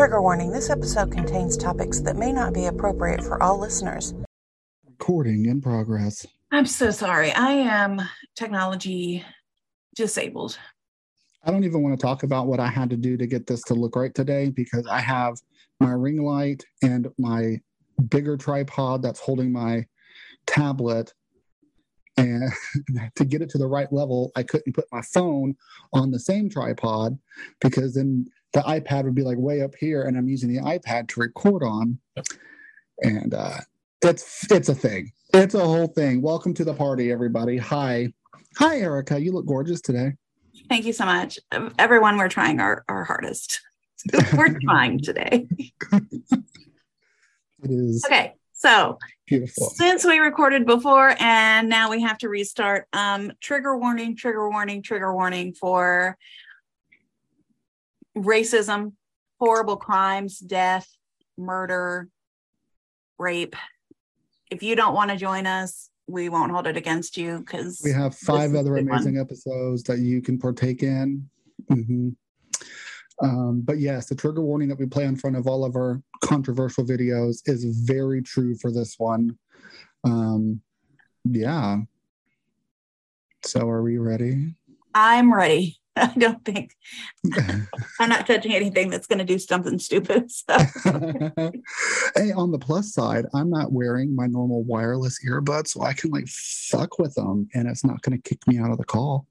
Trigger warning this episode contains topics that may not be appropriate for all listeners. Recording in progress. I'm so sorry. I am technology disabled. I don't even want to talk about what I had to do to get this to look right today because I have my ring light and my bigger tripod that's holding my tablet. And to get it to the right level, I couldn't put my phone on the same tripod because then the iPad would be like way up here, and I'm using the iPad to record on. And uh, it's it's a thing. It's a whole thing. Welcome to the party, everybody. Hi, hi, Erica. You look gorgeous today. Thank you so much, everyone. We're trying our our hardest. we're trying today. it is okay. So beautiful. Since we recorded before and now we have to restart, um, trigger warning, trigger warning, trigger warning for racism, horrible crimes, death, murder, rape. If you don't want to join us, we won't hold it against you because we have five other amazing one. episodes that you can partake in. Mm-hmm. Um, but yes, the trigger warning that we play in front of all of our controversial videos is very true for this one. Um, yeah. So, are we ready? I'm ready. I don't think I'm not touching anything that's going to do something stupid. So. hey, on the plus side, I'm not wearing my normal wireless earbuds, so I can like fuck with them, and it's not going to kick me out of the call.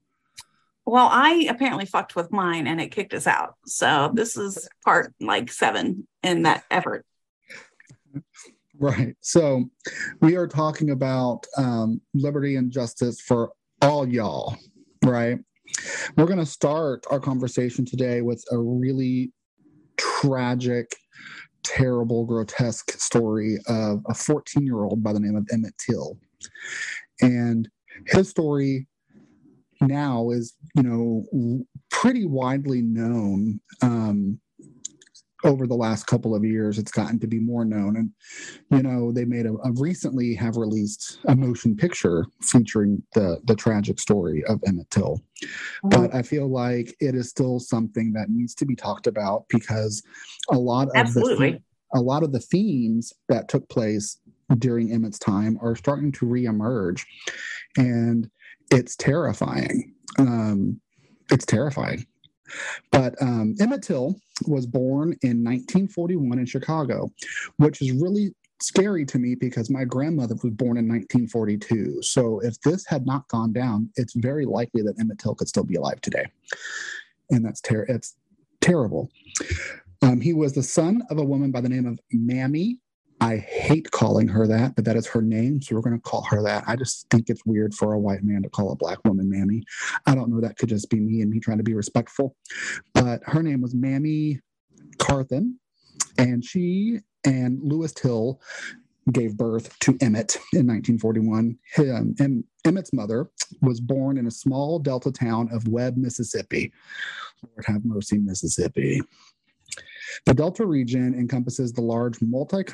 Well, I apparently fucked with mine, and it kicked us out. So this is part like seven in that effort. Right. So we are talking about um, liberty and justice for all y'all, right? We're going to start our conversation today with a really tragic, terrible, grotesque story of a 14 year old by the name of Emmett Till. And his story now is, you know, pretty widely known. Um, over the last couple of years it's gotten to be more known and you know they made a, a, recently have released a motion picture featuring the the tragic story of emmett till mm-hmm. but i feel like it is still something that needs to be talked about because a lot of Absolutely. the a lot of the themes that took place during emmett's time are starting to reemerge and it's terrifying um, it's terrifying but um, Emmett Till was born in 1941 in Chicago, which is really scary to me because my grandmother was born in 1942. So if this had not gone down, it's very likely that Emmett Till could still be alive today. And that's ter- it's terrible. Um, he was the son of a woman by the name of Mammy I hate calling her that, but that is her name. So we're going to call her that. I just think it's weird for a white man to call a black woman Mammy. I don't know. That could just be me and me trying to be respectful. But her name was Mammy Carthan. And she and Lewis Till gave birth to Emmett in 1941. Him, Emmett's mother was born in a small delta town of Webb, Mississippi. Lord have mercy, Mississippi. The Delta region encompasses the large multi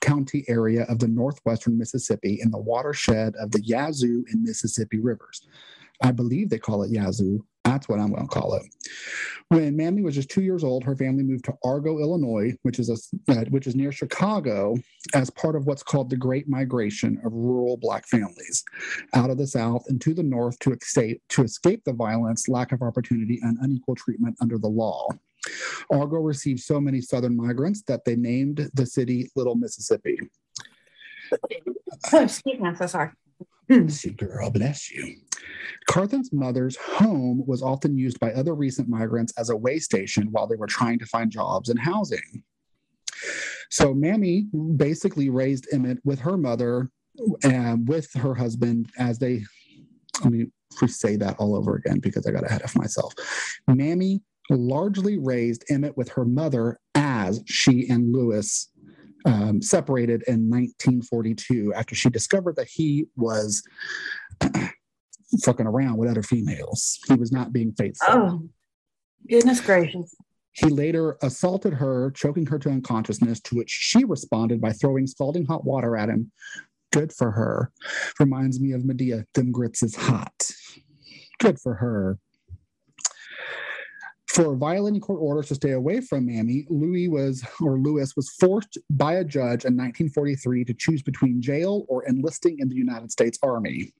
county area of the northwestern Mississippi in the watershed of the Yazoo and Mississippi rivers. I believe they call it Yazoo. That's what I'm going to call it. When Mammy was just two years old, her family moved to Argo, Illinois, which is a uh, which is near Chicago, as part of what's called the Great Migration of rural Black families out of the South and to the North to escape to escape the violence, lack of opportunity, and unequal treatment under the law. Argo received so many Southern migrants that they named the city Little Mississippi. Oh, excuse me, I'm so sorry. Hmm. See, girl, bless you. Carthan's mother's home was often used by other recent migrants as a way station while they were trying to find jobs and housing. So Mammy basically raised Emmett with her mother and with her husband as they, let me say that all over again because I got ahead of myself. Mammy largely raised Emmett with her mother as she and Lewis um, separated in 1942 after she discovered that he was fucking around with other females. He was not being faithful. Oh, goodness gracious. He later assaulted her, choking her to unconsciousness, to which she responded by throwing scalding hot water at him. Good for her. Reminds me of Madea. them grits is hot. Good for her. For violating court orders to stay away from Mammy, Louis was or Lewis was forced by a judge in 1943 to choose between jail or enlisting in the United States Army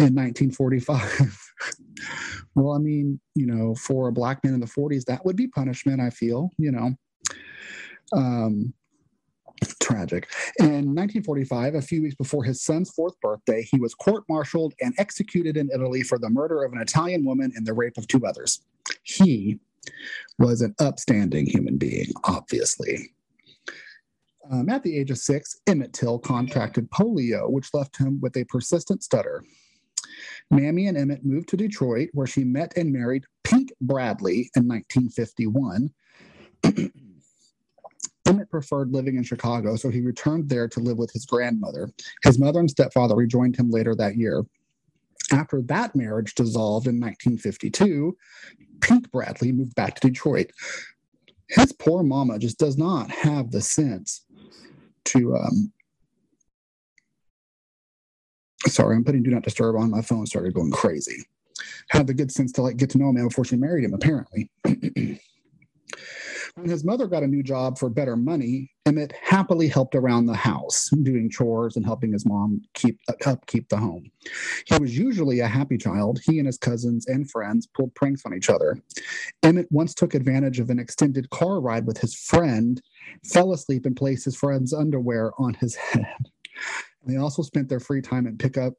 in 1945. well, I mean, you know, for a black man in the 40s, that would be punishment, I feel, you know. Um, tragic. In 1945, a few weeks before his son's fourth birthday, he was court martialed and executed in Italy for the murder of an Italian woman and the rape of two others. He was an upstanding human being, obviously. Um, at the age of six, Emmett Till contracted polio, which left him with a persistent stutter. Mammy and Emmett moved to Detroit, where she met and married Pink Bradley in 1951. Emmett preferred living in Chicago, so he returned there to live with his grandmother. His mother and stepfather rejoined him later that year. After that marriage dissolved in 1952, Pink Bradley moved back to Detroit. His poor mama just does not have the sense to um, sorry, I'm putting do not disturb on my phone, started going crazy. Had the good sense to like get to know a man before she married him, apparently. When his mother got a new job for better money, Emmett happily helped around the house, doing chores and helping his mom keep upkeep the home. He was usually a happy child. He and his cousins and friends pulled pranks on each other. Emmett once took advantage of an extended car ride with his friend, fell asleep and placed his friend's underwear on his head. They also spent their free time at pickup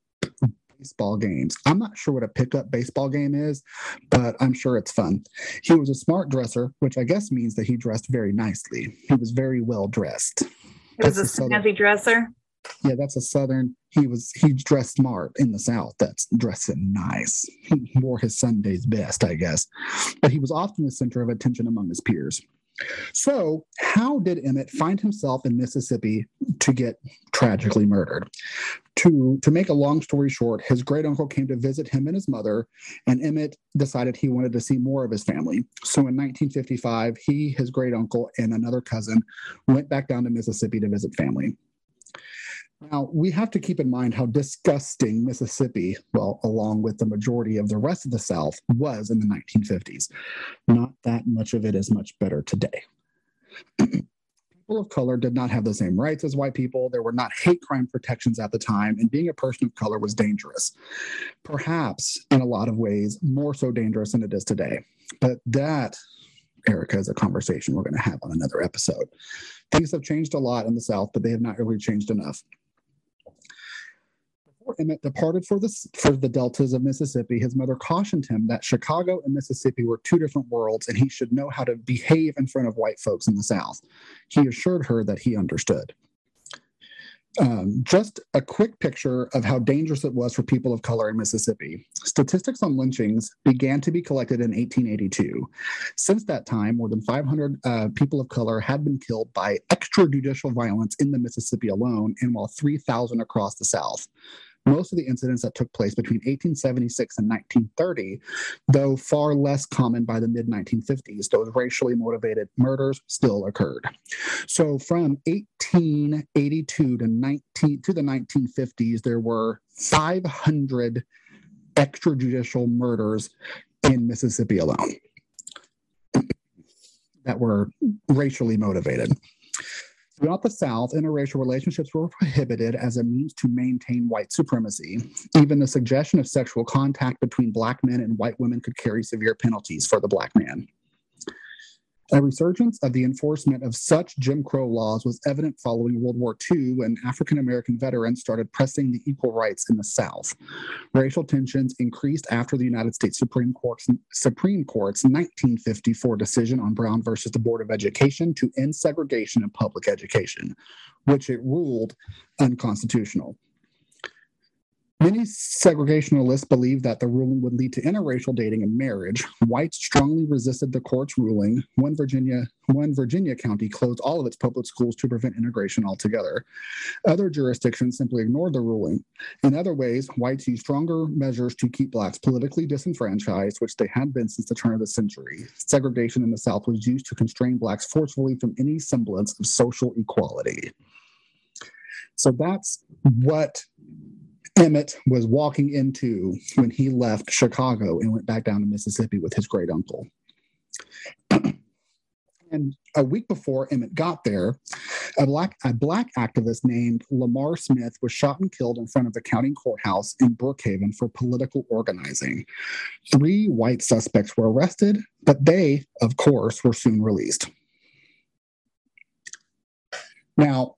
baseball games. I'm not sure what a pickup baseball game is, but I'm sure it's fun. He was a smart dresser, which I guess means that he dressed very nicely. He was very well dressed. He was a snazzy dresser. Yeah, that's a southern. He was he dressed smart in the South. That's dressing nice. He wore his Sunday's best, I guess. But he was often the center of attention among his peers. So, how did Emmett find himself in Mississippi to get tragically murdered? To, to make a long story short, his great uncle came to visit him and his mother, and Emmett decided he wanted to see more of his family. So in 1955, he, his great uncle, and another cousin went back down to Mississippi to visit family. Now, we have to keep in mind how disgusting Mississippi, well, along with the majority of the rest of the South, was in the 1950s. Not that much of it is much better today. people of color did not have the same rights as white people. There were not hate crime protections at the time, and being a person of color was dangerous. Perhaps, in a lot of ways, more so dangerous than it is today. But that, Erica, is a conversation we're going to have on another episode. Things have changed a lot in the South, but they have not really changed enough. Before Emmett departed for the, for the deltas of Mississippi, his mother cautioned him that Chicago and Mississippi were two different worlds and he should know how to behave in front of white folks in the South. He assured her that he understood um, just a quick picture of how dangerous it was for people of color in Mississippi. Statistics on lynchings began to be collected in 1882. Since that time, more than 500 uh, people of color had been killed by extrajudicial violence in the Mississippi alone, and while 3,000 across the South most of the incidents that took place between 1876 and 1930, though far less common by the mid 1950s, those racially motivated murders still occurred. So from 1882 to 19 to the 1950s, there were 500 extrajudicial murders in Mississippi alone that were racially motivated. Throughout the South, interracial relationships were prohibited as a means to maintain white supremacy. Even the suggestion of sexual contact between black men and white women could carry severe penalties for the black man. A resurgence of the enforcement of such Jim Crow laws was evident following World War II when African American veterans started pressing the equal rights in the South. Racial tensions increased after the United States Supreme Court's, Supreme Court's 1954 decision on Brown versus the Board of Education to end segregation in public education, which it ruled unconstitutional. Many segregationalists believed that the ruling would lead to interracial dating and marriage. Whites strongly resisted the court's ruling. One Virginia, one Virginia county closed all of its public schools to prevent integration altogether. Other jurisdictions simply ignored the ruling. In other ways, whites used stronger measures to keep blacks politically disenfranchised, which they had been since the turn of the century. Segregation in the South was used to constrain blacks forcefully from any semblance of social equality. So that's what Emmett was walking into when he left Chicago and went back down to Mississippi with his great uncle. And a week before Emmett got there, a black a black activist named Lamar Smith was shot and killed in front of the county courthouse in Brookhaven for political organizing. Three white suspects were arrested, but they, of course, were soon released. Now,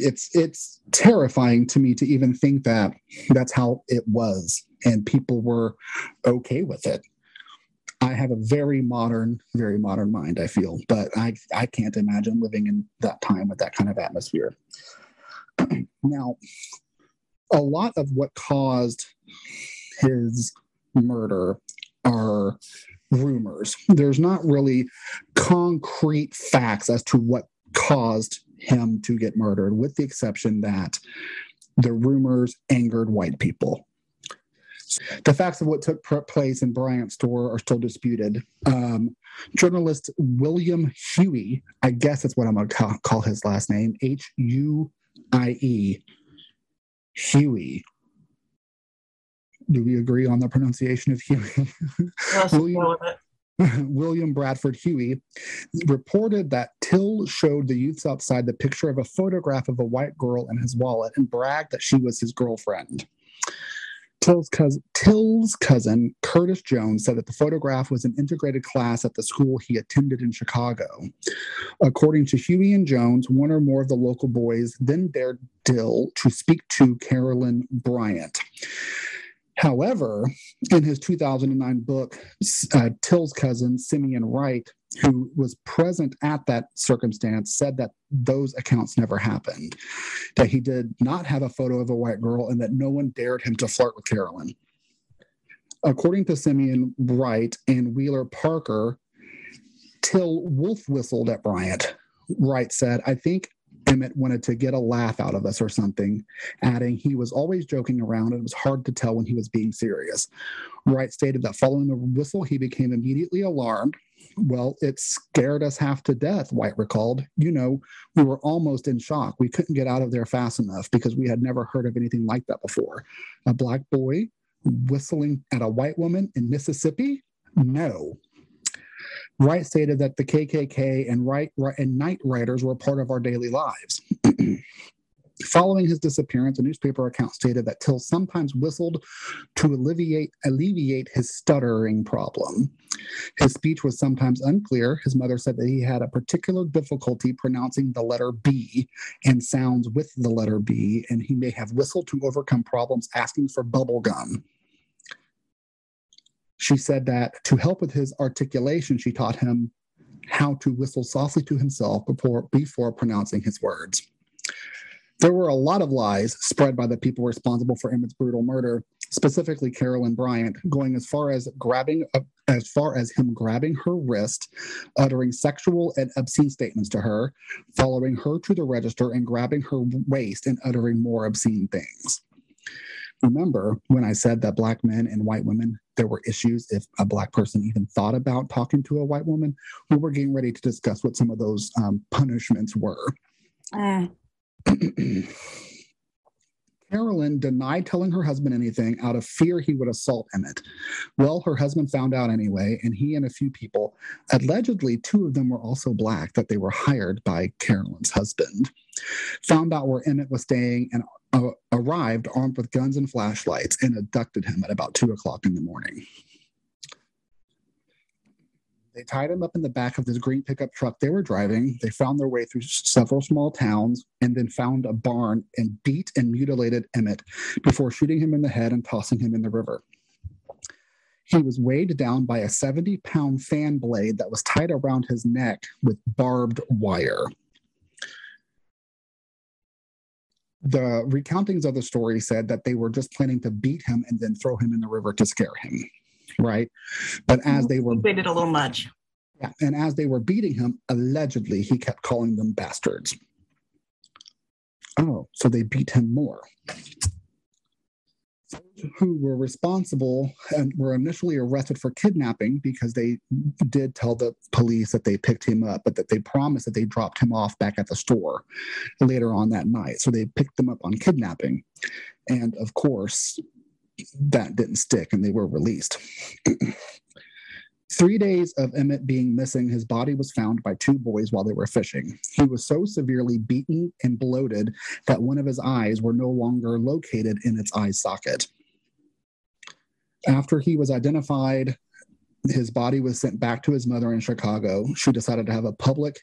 it's it's terrifying to me to even think that that's how it was and people were okay with it. I have a very modern very modern mind i feel but i i can't imagine living in that time with that kind of atmosphere. Now a lot of what caused his murder are rumors. There's not really concrete facts as to what caused him to get murdered, with the exception that the rumors angered white people. The facts of what took place in Bryant's store are still disputed. Um, journalist William Huie, I guess that's what I'm going to call his last name, H U I E, Huie. Do we agree on the pronunciation of Huie? William, William Bradford Huie, reported that Till showed the youths outside the picture of a photograph of a white girl in his wallet and bragged that she was his girlfriend. Till's cousin, Till's cousin, Curtis Jones, said that the photograph was an integrated class at the school he attended in Chicago. According to Huie and Jones, one or more of the local boys then dared Till to speak to Carolyn Bryant. However, in his 2009 book, uh, Till's cousin, Simeon Wright, who was present at that circumstance, said that those accounts never happened, that he did not have a photo of a white girl, and that no one dared him to flirt with Carolyn. According to Simeon Wright and Wheeler Parker, Till wolf whistled at Bryant. Wright said, I think Emmett wanted to get a laugh out of us or something, adding, he was always joking around and it was hard to tell when he was being serious. Wright stated that following the whistle, he became immediately alarmed. Well, it scared us half to death, White recalled. You know, we were almost in shock. We couldn't get out of there fast enough because we had never heard of anything like that before. A black boy whistling at a white woman in Mississippi? No. Wright stated that the KKK and, right, and night riders were part of our daily lives. Following his disappearance, a newspaper account stated that Till sometimes whistled to alleviate, alleviate his stuttering problem. His speech was sometimes unclear. His mother said that he had a particular difficulty pronouncing the letter B and sounds with the letter B, and he may have whistled to overcome problems asking for bubble gum. She said that to help with his articulation, she taught him how to whistle softly to himself before, before pronouncing his words. There were a lot of lies spread by the people responsible for Emmett's brutal murder, specifically Carolyn Bryant, going as far as grabbing uh, as far as him grabbing her wrist, uttering sexual and obscene statements to her, following her to the register and grabbing her waist and uttering more obscene things remember when I said that black men and white women, there were issues if a black person even thought about talking to a white woman. We were getting ready to discuss what some of those um, punishments were. Uh. Carolyn denied telling her husband anything out of fear he would assault Emmett. Well, her husband found out anyway, and he and a few people, allegedly two of them were also black, that they were hired by Carolyn's husband, found out where Emmett was staying and uh, arrived armed with guns and flashlights and abducted him at about two o'clock in the morning. They tied him up in the back of this green pickup truck they were driving. They found their way through several small towns and then found a barn and beat and mutilated Emmett before shooting him in the head and tossing him in the river. He was weighed down by a 70 pound fan blade that was tied around his neck with barbed wire. The recountings of the story said that they were just planning to beat him and then throw him in the river to scare him right? But as mm-hmm. they were they did a little much. Yeah and as they were beating him allegedly he kept calling them bastards. Oh so they beat him more who were responsible and were initially arrested for kidnapping because they did tell the police that they picked him up, but that they promised that they dropped him off back at the store later on that night. So they picked them up on kidnapping. And of course, that didn't stick and they were released. Three days of Emmett being missing, his body was found by two boys while they were fishing. He was so severely beaten and bloated that one of his eyes were no longer located in its eye socket. After he was identified, his body was sent back to his mother in Chicago. She decided to have a public,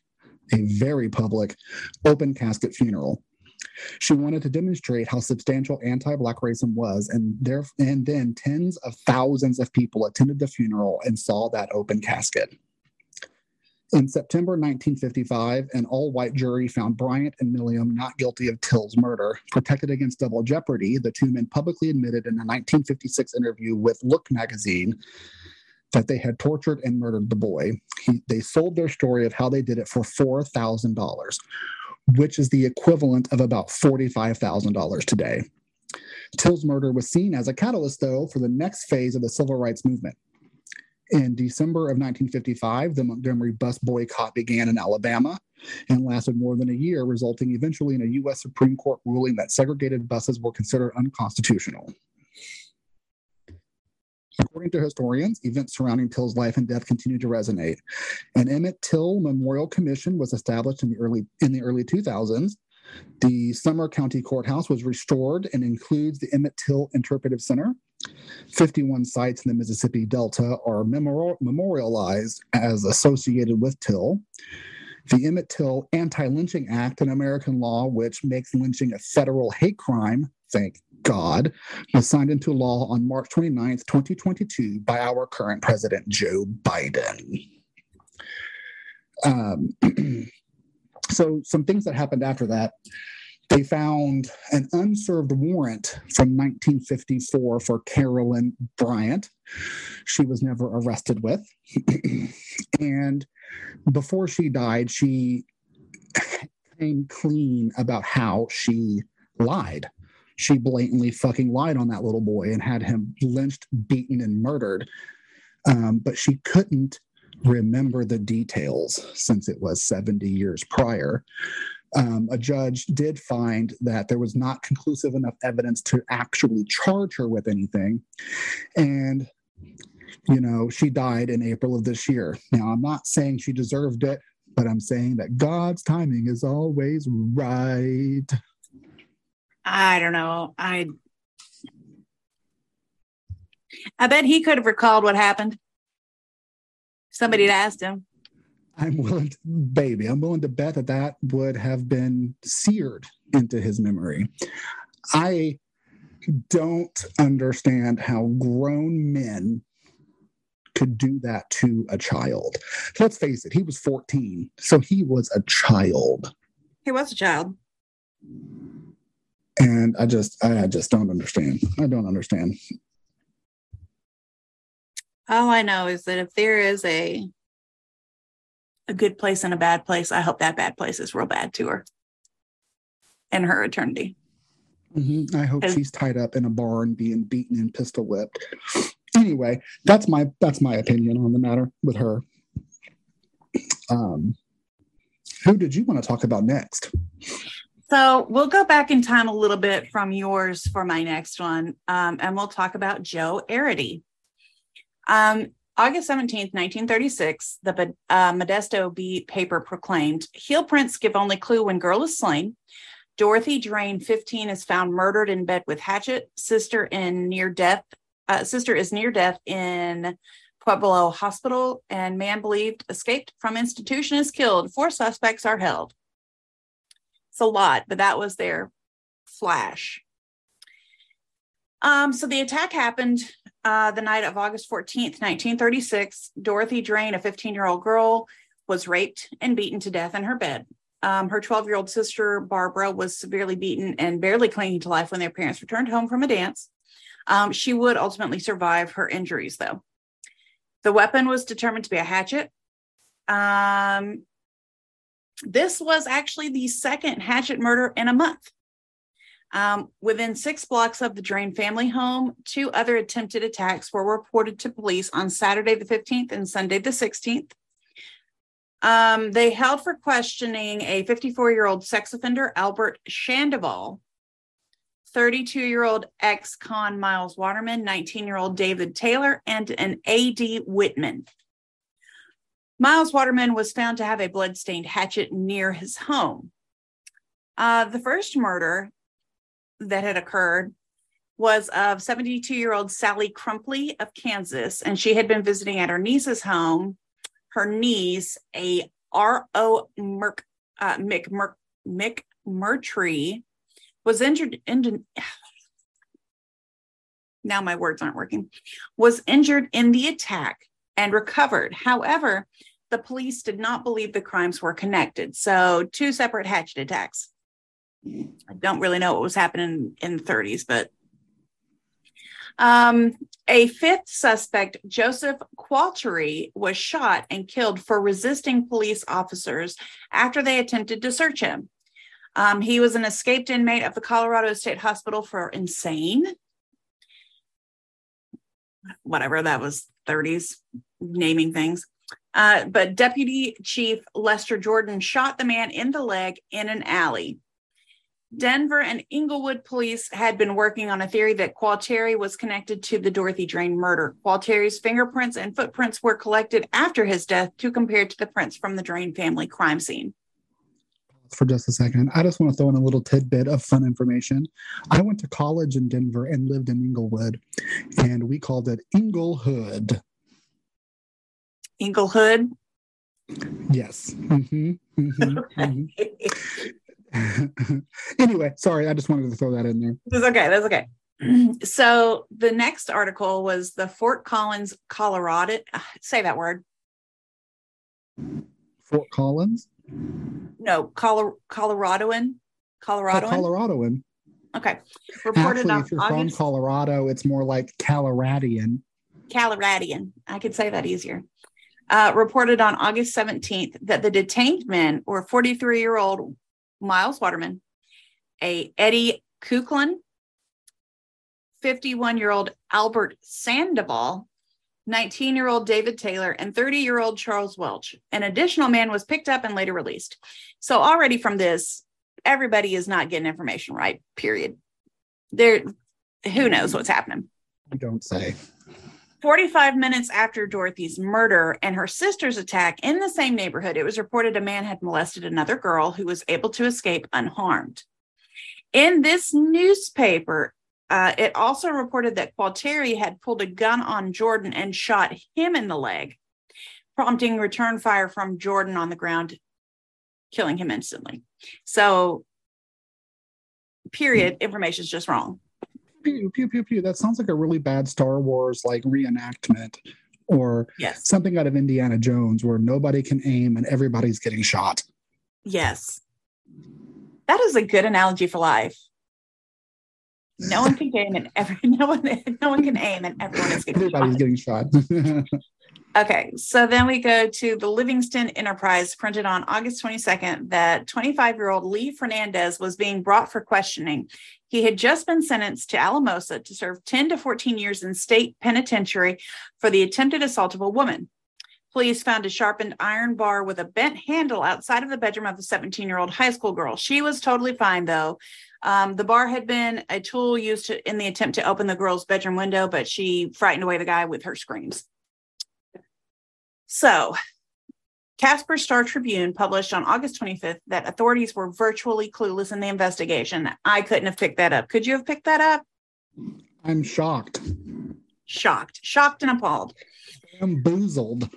a very public, open casket funeral. She wanted to demonstrate how substantial anti-black racism was, and there and then tens of thousands of people attended the funeral and saw that open casket. In September 1955, an all white jury found Bryant and Milam not guilty of Till's murder. Protected against double jeopardy, the two men publicly admitted in a 1956 interview with Look magazine that they had tortured and murdered the boy. He, they sold their story of how they did it for $4,000, which is the equivalent of about $45,000 today. Till's murder was seen as a catalyst, though, for the next phase of the civil rights movement. In December of 1955, the Montgomery bus boycott began in Alabama and lasted more than a year, resulting eventually in a U.S. Supreme Court ruling that segregated buses were considered unconstitutional. According to historians, events surrounding Till's life and death continue to resonate. An Emmett Till Memorial Commission was established in the early in the early 2000s. The Sumner County Courthouse was restored and includes the Emmett Till Interpretive Center. 51 sites in the Mississippi Delta are memorialized as associated with Till. The Emmett Till Anti Lynching Act, an American law which makes lynching a federal hate crime, thank God, was signed into law on March 29th, 2022, by our current president, Joe Biden. Um, so, some things that happened after that they found an unserved warrant from 1954 for Carolyn Bryant. She was never arrested with. and before she died, she came clean about how she lied. She blatantly fucking lied on that little boy and had him lynched, beaten, and murdered. Um, but she couldn't remember the details since it was 70 years prior um, a judge did find that there was not conclusive enough evidence to actually charge her with anything. And, you know, she died in April of this year. Now, I'm not saying she deserved it, but I'm saying that God's timing is always right. I don't know. I I bet he could have recalled what happened. Somebody had asked him. I'm willing, to, baby, I'm willing to bet that that would have been seared into his memory. I don't understand how grown men could do that to a child. Let's face it, he was 14, so he was a child. He was a child. And I just I just don't understand. I don't understand. All I know is that if there is a a good place and a bad place. I hope that bad place is real bad to her and her eternity. Mm-hmm. I hope she's tied up in a barn being beaten and pistol whipped. Anyway, that's my that's my opinion on the matter with her. Um, who did you want to talk about next? So we'll go back in time a little bit from yours for my next one, um, and we'll talk about Joe Arridy. Um, August 17th, 1936, the uh, Modesto Bee paper proclaimed heel prints give only clue when girl is slain. Dorothy Drain, 15, is found murdered in bed with hatchet. Sister in near death. Uh, sister is near death in Pueblo Hospital, and man believed escaped from institution is killed. Four suspects are held. It's a lot, but that was their flash. Um, so the attack happened uh, the night of August 14th, 1936. Dorothy Drain, a 15 year old girl, was raped and beaten to death in her bed. Um, her 12 year old sister, Barbara, was severely beaten and barely clinging to life when their parents returned home from a dance. Um, she would ultimately survive her injuries, though. The weapon was determined to be a hatchet. Um, this was actually the second hatchet murder in a month. Um, within six blocks of the Drain family home, two other attempted attacks were reported to police on Saturday the 15th and Sunday the 16th. Um, they held for questioning a 54 year old sex offender, Albert Shandoval, 32 year old ex con Miles Waterman, 19 year old David Taylor, and an AD Whitman. Miles Waterman was found to have a blood-stained hatchet near his home. Uh, the first murder that had occurred was of 72 year old Sally Crumpley of Kansas, and she had been visiting at her niece's home. Her niece, a R.O. Uh, Mick was injured. In, now my words aren't working. Was injured in the attack and recovered. However, the police did not believe the crimes were connected. So, two separate hatchet attacks. I don't really know what was happening in the 30s, but um, a fifth suspect, Joseph Qualtery, was shot and killed for resisting police officers after they attempted to search him. Um, he was an escaped inmate of the Colorado State Hospital for insane. Whatever that was, 30s, naming things. Uh, but Deputy Chief Lester Jordan shot the man in the leg in an alley. Denver and Englewood police had been working on a theory that Qualteri was connected to the Dorothy Drain murder. Qualteri's fingerprints and footprints were collected after his death to compare to the prints from the Drain family crime scene. For just a second, I just want to throw in a little tidbit of fun information. I went to college in Denver and lived in Englewood, and we called it Inglehood. Inglehood? Yes. Mm-hmm, mm-hmm, mm-hmm. anyway, sorry, I just wanted to throw that in there. That's okay. That's okay. So the next article was the Fort Collins, Colorado. Say that word. Fort Collins? No, Colo- Coloradoan. Coloradoan. Oh, Coloradoan. Okay. Reported Actually, if you're August... from Colorado, it's more like Coloradian. Coloradian. I could say that easier. Uh, reported on August 17th that the detained men were 43 year old Miles Waterman, a Eddie Kuklin, 51 year old Albert Sandoval, 19 year old David Taylor, and 30 year old Charles Welch. An additional man was picked up and later released. So, already from this, everybody is not getting information right, period. There, who knows what's happening? I don't say. 45 minutes after Dorothy's murder and her sister's attack in the same neighborhood, it was reported a man had molested another girl who was able to escape unharmed. In this newspaper, uh, it also reported that Qualteri had pulled a gun on Jordan and shot him in the leg, prompting return fire from Jordan on the ground, killing him instantly. So, period, information is just wrong pew pew pew pew. That sounds like a really bad Star Wars like reenactment or yes. something out of Indiana Jones where nobody can aim and everybody's getting shot. Yes. That is a good analogy for life. No one can aim and every no one no one can aim and everyone is getting everybody's shot. getting shot. Okay, so then we go to the Livingston Enterprise printed on August 22nd that 25 year old Lee Fernandez was being brought for questioning. He had just been sentenced to Alamosa to serve 10 to 14 years in state penitentiary for the attempted assault of a woman. Police found a sharpened iron bar with a bent handle outside of the bedroom of the 17 year old high school girl. She was totally fine, though. Um, the bar had been a tool used to, in the attempt to open the girl's bedroom window, but she frightened away the guy with her screams. So, Casper Star Tribune published on August 25th that authorities were virtually clueless in the investigation. I couldn't have picked that up. Could you have picked that up? I'm shocked. Shocked, shocked and appalled. Bamboozled.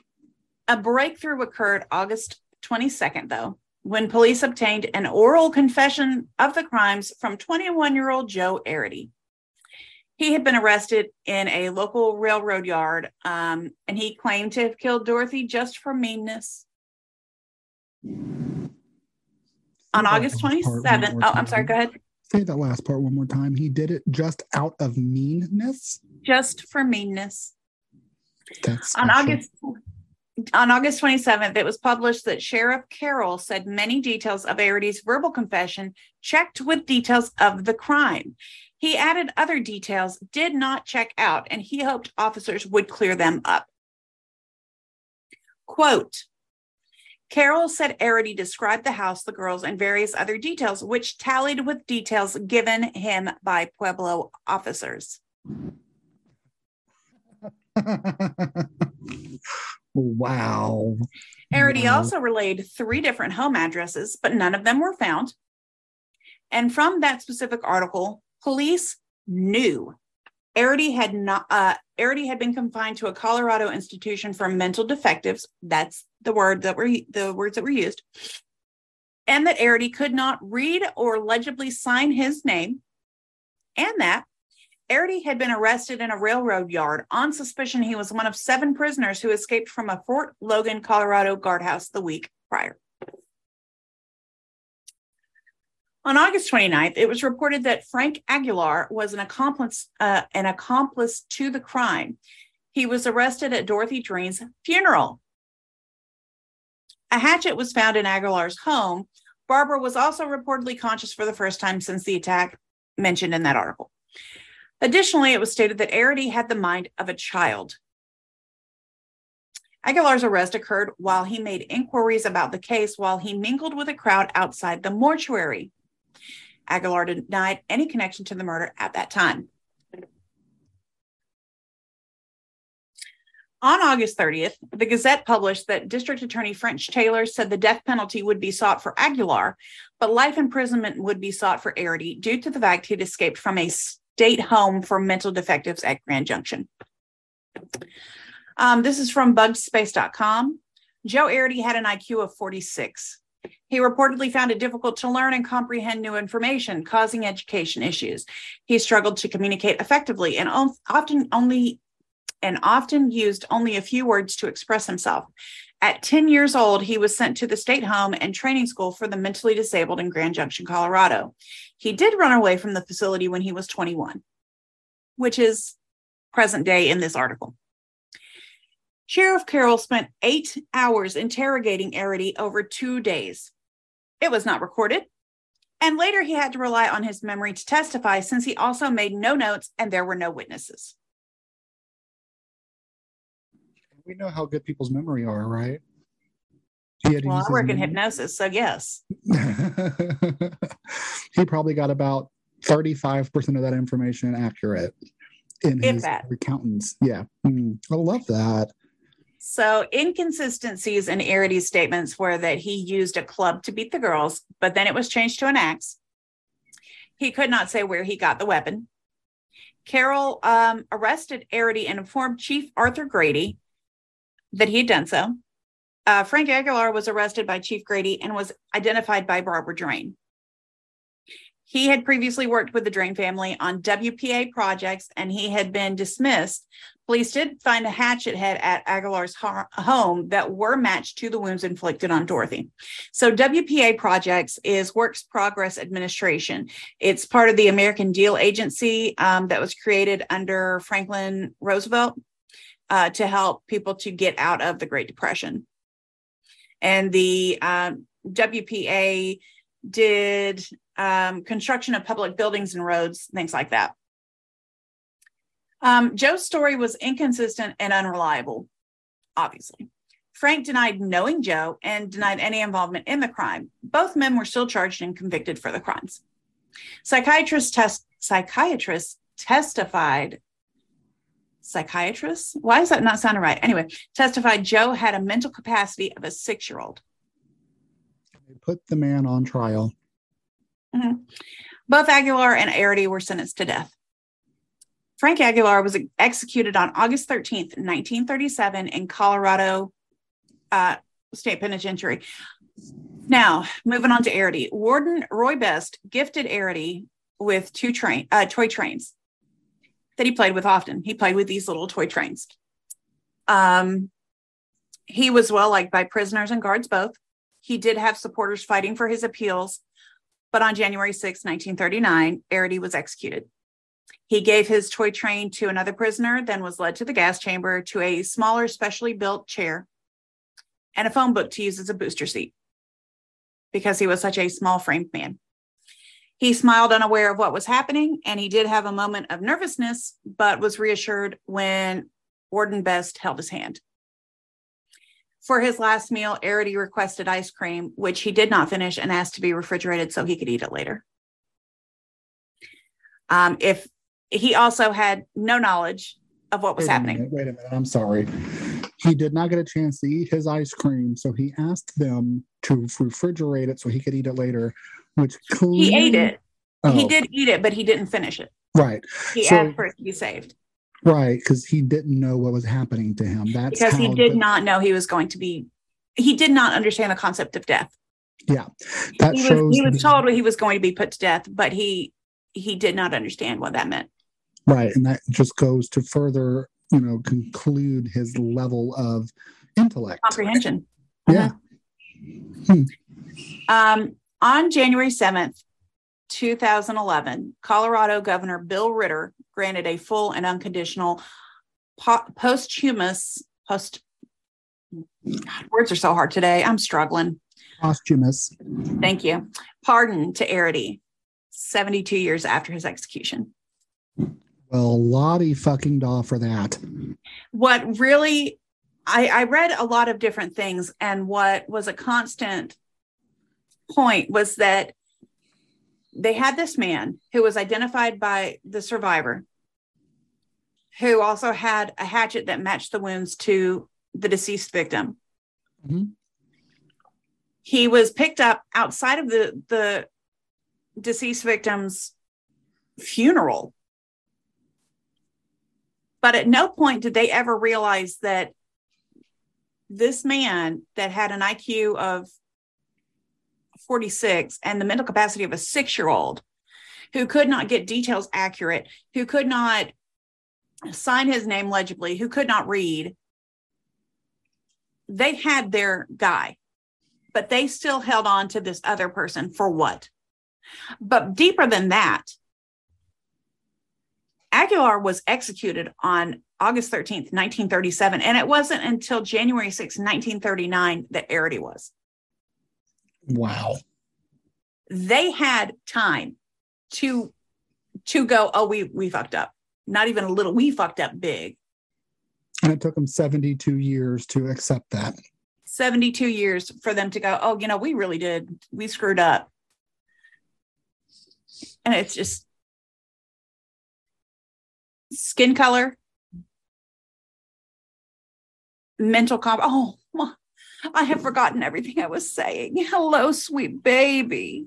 A breakthrough occurred August 22nd, though, when police obtained an oral confession of the crimes from 21 year old Joe Arridy he had been arrested in a local railroad yard um, and he claimed to have killed Dorothy just for meanness. On August 27th, oh, I'm sorry, go ahead. Say that last part one more time. He did it just out of meanness? Just for meanness. That's on August on August 27th, it was published that Sheriff Carroll said many details of Arridy's verbal confession checked with details of the crime. He added other details did not check out, and he hoped officers would clear them up. Quote Carroll said Arridy described the house, the girls, and various other details, which tallied with details given him by Pueblo officers. Wow. Arridy Wow. also relayed three different home addresses, but none of them were found. And from that specific article, police knew Arridy had not uh Arridy had been confined to a Colorado institution for mental defectives. That's the word that were the words that were used. And that Arridy could not read or legibly sign his name. And that Arridy had been arrested in a railroad yard on suspicion he was one of seven prisoners who escaped from a Fort Logan, Colorado guardhouse the week prior. On August 29th, it was reported that Frank Aguilar was an accomplice, uh, an accomplice to the crime. He was arrested at Dorothy Drain's funeral. A hatchet was found in Aguilar's home. Barbara was also reportedly conscious for the first time since the attack mentioned in that article. Additionally, it was stated that Arridy had the mind of a child. Aguilar's arrest occurred while he made inquiries about the case while he mingled with a crowd outside the mortuary. Aguilar denied any connection to the murder at that time. On August 30th, the Gazette published that District Attorney French Taylor said the death penalty would be sought for Aguilar, but life imprisonment would be sought for Arridy due to the fact he'd escaped from a state home for mental defectives at Grand Junction. Um, this is from bugspace.com. Joe Arridy had an IQ of 46. He reportedly found it difficult to learn and comprehend new information, causing education issues. He struggled to communicate effectively and often only and often used only a few words to express himself. At 10 years old, he was sent to the state home and training school for the mentally disabled in Grand Junction, Colorado. He did run away from the facility when he was 21, which is present day in this article. Sheriff Carroll spent eight hours interrogating Arridy over two days. It was not recorded. And later he had to rely on his memory to testify since he also made no notes and there were no witnesses. We know how good people's memory are, right? He had to Well, I work in hypnosis, so yes. he probably got about 35% of that information accurate in If his that. accountants. Yeah. Mm, I love that. So inconsistencies in Arridy's statements were that he used a club to beat the girls, but then it was changed to an axe. He could not say where he got the weapon. Carroll um, arrested Arridy and informed Chief Arthur Grady that he had done so. Uh, Frank Aguilar was arrested by Chief Grady and was identified by Barbara Drain. He had previously worked with the Drain family on WPA projects and he had been dismissed. Police did find a hatchet head at Aguilar's ho- home that were matched to the wounds inflicted on Dorothy. So, WPA projects is Works Progress Administration. It's part of the American Deal Agency um, that was created under Franklin Roosevelt uh, to help people to get out of the Great Depression. And the um, WPA did um, construction of public buildings and roads, things like that. Um, Joe's story was inconsistent and unreliable, obviously. Frank denied knowing Joe and denied any involvement in the crime. Both men were still charged and convicted for the crimes. Psychiatrists psychiatrists testified. Psychiatrists? Why is that not sounding right? Anyway, testified Joe had a mental capacity of a six-year-old. They put the man on trial. Both Aguilar and Arridy were sentenced to death. Frank Aguilar was executed on August 13th, 1937, in Colorado uh, State Penitentiary. Now, moving on to Arridy. Warden Roy Best gifted Arridy with two train, uh, toy trains that he played with often. He played with these little toy trains. Um, he was well liked by prisoners and guards both. He did have supporters fighting for his appeals, but on January 6, 1939, Arridy was executed. He gave his toy train to another prisoner, then was led to the gas chamber to a smaller, specially built chair and a phone book to use as a booster seat because he was such a small framed man. He smiled, unaware of what was happening, and he did have a moment of nervousness, but was reassured when Warden Best held his hand. For his last meal, Arridy requested ice cream, which he did not finish and asked to be refrigerated so he could eat it later. Um, if he also had no knowledge of what was Wait happening. minute, wait a minute. I'm sorry. He did not get a chance to eat his ice cream, so he asked them to refrigerate it so he could eat it later, which clearly, He ate it. He Oh, did eat it, but he didn't finish it. right, He So- asked for it to be saved right, because he didn't know what was happening to him. That's because he did the- not know he was going to be. He did not understand the concept of death. Yeah, that He shows was, he was told he was going to be put to death, but he he did not understand what that meant. right, and that just goes to further, you know, conclude his level of intellect. Comprehension. Yeah, Um, on January 7th, 2011, Colorado Governor Bill Ritter granted a full and unconditional po- posthumous post. God, words are so hard today. I'm struggling. posthumous. Thank you. Pardon to Arridy, 72 years after his execution. Well, Lottie fucking daw for that. What really, I, I read a lot of different things, and what was a constant point was that they had this man who was identified by the survivor, who also had a hatchet that matched the wounds to the deceased victim. Mhm. He was picked up outside of the, the deceased victim's funeral. But at no point did they ever realize that this man that had an IQ of 46 and the mental capacity of a six year old who could not get details accurate, who could not sign his name legibly, who could not read, they had their guy, but they still held on to this other person for what? But deeper than that, Aguilar was executed on August 13th, 1937, and it wasn't until January 6th, 1939 that Arridy was. Wow. They had time to to go, oh, we we fucked up. Not even a little, we fucked up big. And it took them 72 years to accept that. 72 years for them to go, oh, you know, we really did. We screwed up. And it's just skin color, mental comp. Oh, I have forgotten everything I was saying. Hello, sweet baby.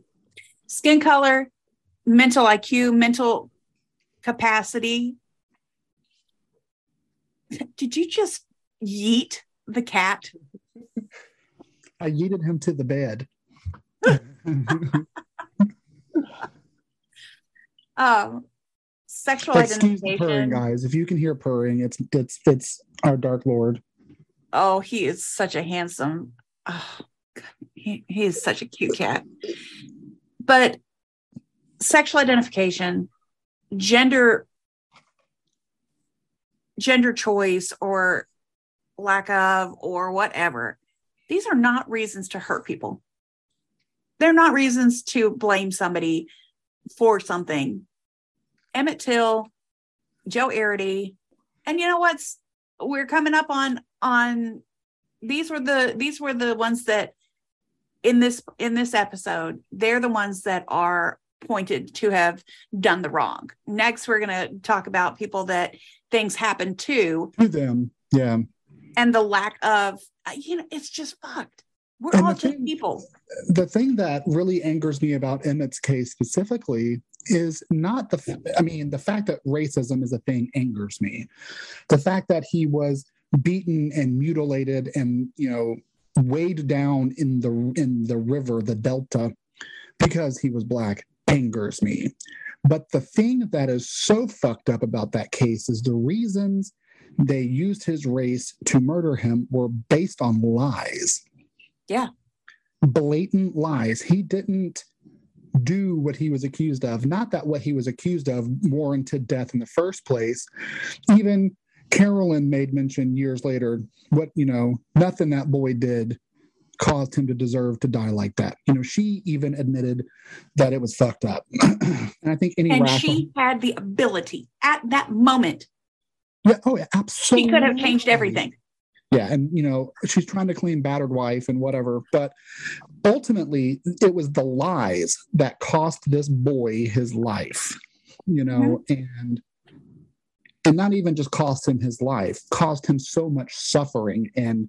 Skin color, mental IQ, mental capacity. Did you just yeet the cat? I yeeted him to the bed. Um, sexual Excuse the purring, guys. If you can hear purring, it's it's it's our Dark Lord. Oh, he is such a handsome. Oh, he, he is such a cute cat. But sexual identification, gender, gender choice, or lack of, or whatever. These are not reasons to hurt people. They're not reasons to blame somebody for something. Emmett Till, Joe Arridy, and you know what's we're coming up on on these were the these were the ones that in this in this episode they're the ones that are pointed to have done the wrong next we're going to talk about people that things happen to To them. Yeah. and the lack of you know it's just fucked we're And all just thing- people the thing that really angers me about Emmett's case specifically is not the i mean the fact that racism is a thing angers me. The fact that he was beaten and mutilated and you know weighed down in the in the river the delta because he was black angers me. But the thing that is so fucked up about that case is the reasons they used his race to murder him were based on lies yeah blatant lies. He didn't do what he was accused of. Not that what he was accused of warranted death in the first place. Even Carolyn made mention years later what, you know, nothing that boy did caused him to deserve to die like that. You know, she even admitted that it was fucked up. and I think any and she had the ability at that moment yeah, oh, yeah, absolutely. she could have changed everything Yeah, and you know, she's trying to clean battered wife and whatever, but ultimately it was the lies that cost this boy his life, you know, mm-hmm. and and not even just cost him his life, caused him so much suffering and,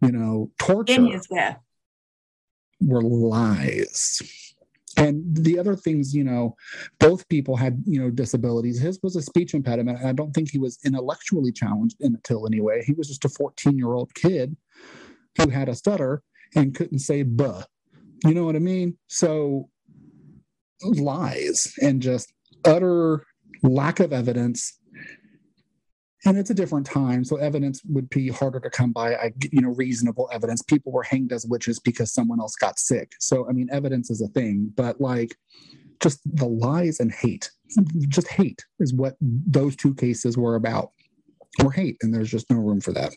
you know, torture. In his death. Were lies. And the other things, you know, both people had, you know, disabilities. His was a speech impediment. I don't think he was intellectually challenged until anyway. He was just a 14 year old kid who had a stutter and couldn't say buh. You know what I mean? So lies and just utter lack of evidence and it's a different time so evidence would be harder to come by I, you know reasonable evidence. People were hanged as witches because someone else got sick. So i mean evidence is a thing but like just the lies and hate just hate is what those two cases were about. Or hate and there's just no room for that.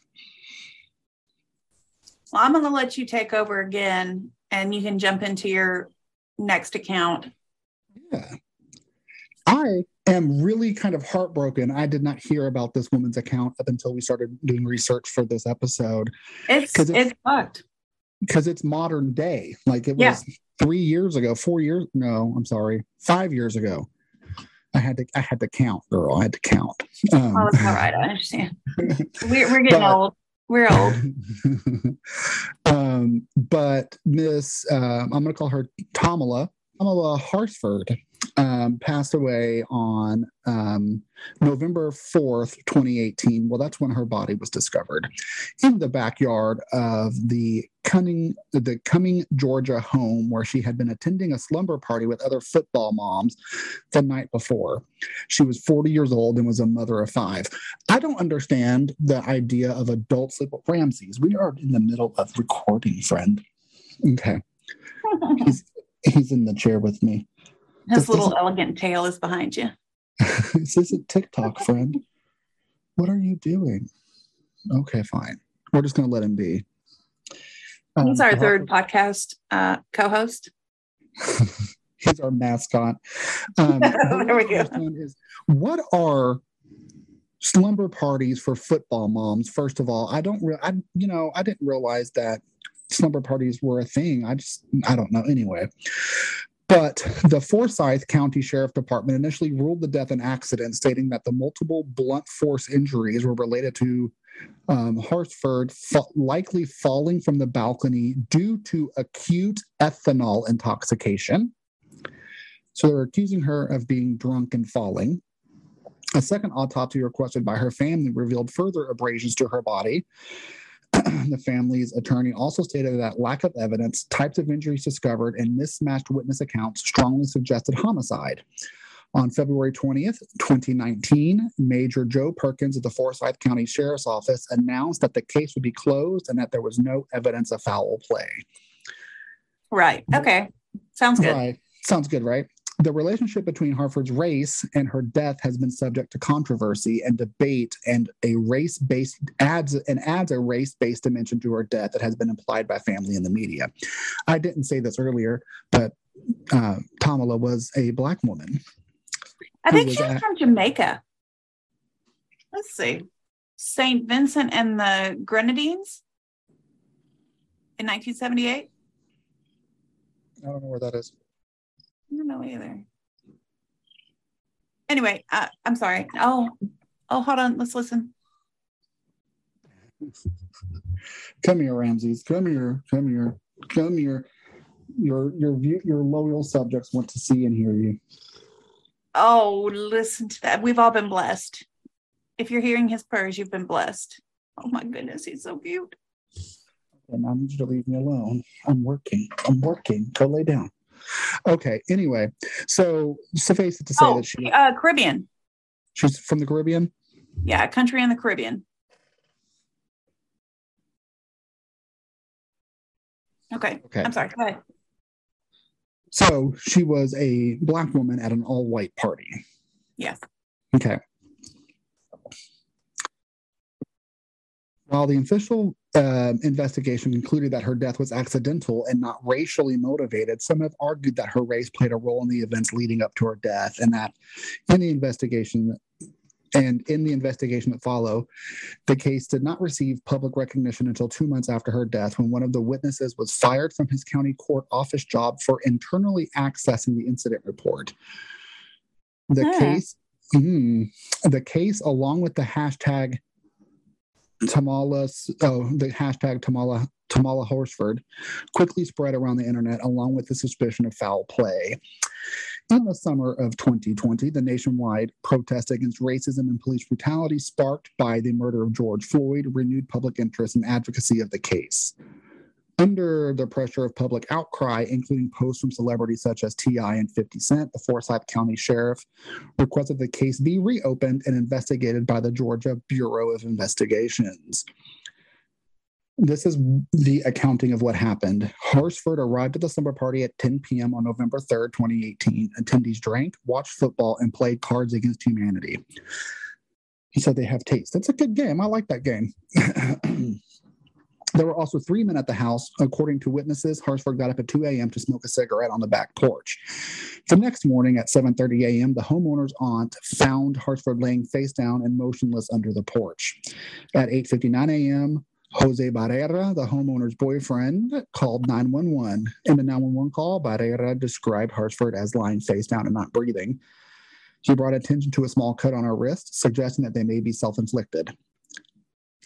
Well i'm going to let you take over again and you can jump into your next account. Yeah. I am really kind of heartbroken. I did not hear about this woman's account up until we started doing research for this episode. It's it's, it's fucked because it's modern day. Like it was three years ago, four years. No, I'm sorry, five years ago. I had to I had to count, girl. I had to count. Um, oh, it's all right. I understand. we're, we're getting but, old. We're old. um, but Miss, uh, I'm going to call her Tamala. Tamala Horsford um, passed away on um, November 4th, 2018. Well, that's when her body was discovered in the backyard of the Cunning, the Cumming, Georgia home where she had been attending a slumber party with other football moms the night before. She was 40 years old and was a mother of five. I don't understand the idea of adult sleep. Ramses, we are in the middle of recording, friend. Okay. he's, he's in the chair with me. His little elegant tail is behind you. this isn't TikTok, friend. What are you doing? Okay, fine. We're just going to let him be. Um, He's our third podcast uh, co host. He's our mascot. Um, there we go. Is, what are slumber parties for football moms? First of all, I don't, re- I you know, I didn't realize that slumber parties were a thing. I just, I don't know. Anyway, but the Forsyth County Sheriff Department initially ruled the death an accident, stating that the multiple blunt force injuries were related to um, Horsford fa- likely falling from the balcony due to acute ethanol intoxication. So they're accusing her of being drunk and falling. A second autopsy requested by her family revealed further abrasions to her body, the family's attorney also stated that lack of evidence, types of injuries discovered, and mismatched witness accounts strongly suggested homicide. On February 20th, 2019, Major Joe Perkins of the Forsyth County Sheriff's Office announced that the case would be closed and that there was no evidence of foul play. Right. Okay. Sounds good. Right. Sounds good, right? The relationship between Horsford's race and her death has been subject to controversy and debate, and a race-based adds and adds a race-based dimension to her death that has been implied by family and the media. I didn't say this earlier, but uh, Tamala was a black woman. I think she's at, from Jamaica. Let's see, Saint Vincent and the Grenadines in 1978. I don't know where that is. I don't know either. Anyway, uh, I'm sorry. Oh, oh, hold on. Let's listen. Come here, Ramses. Come here. Come here. Come here. Your your your loyal subjects want to see and hear you. Oh, listen to that. We've all been blessed. If you're hearing his prayers, you've been blessed. Oh my goodness, he's so cute. And I need you to leave me alone. I'm working. I'm working. Go lay down. Okay. Anyway, so suffice it to say oh, that she uh, Caribbean. She's from the Caribbean. Yeah, a country in the Caribbean. Okay. Okay. I'm sorry. Go ahead. So she was a black woman at an all-white party. Yes. Okay. While the official uh, investigation concluded that her death was accidental and not racially motivated, some have argued that her race played a role in the events leading up to her death, and that in the investigation and in the investigation that followed, the case did not receive public recognition until two months after her death, when one of the witnesses was fired from his county court office job for internally accessing the incident report. The case mm, the case, along with the hashtag Tamala, oh, the hashtag Tamala Tamala Horsford quickly spread around the internet along with the suspicion of foul play. In the summer of 2020, the nationwide protest against racism and police brutality sparked by the murder of George Floyd renewed public interest and advocacy of the case. Under the pressure of public outcry, including posts from celebrities such as T.I. and 50 Cent, the Forsyth County Sheriff requested the case be reopened and investigated by the Georgia Bureau of Investigations. This is the accounting of what happened. Horsford arrived at the slumber party at 10 p.m. on November 3rd, 2018. Attendees drank, watched football, and played Cards Against Humanity. He said they have taste. That's a good game. I like that game. There were also three men at the house. According to witnesses, Horsford got up at 2 a.m. to smoke a cigarette on the back porch. The next morning at 7:30 a.m., the homeowner's aunt found Horsford laying face down and motionless under the porch. At 8:59 a.m., Jose Barrera, the homeowner's boyfriend, called 911. In the 911 call, Barrera described Horsford as lying face down and not breathing. He brought attention to a small cut on her wrist, suggesting that they may be self inflicted.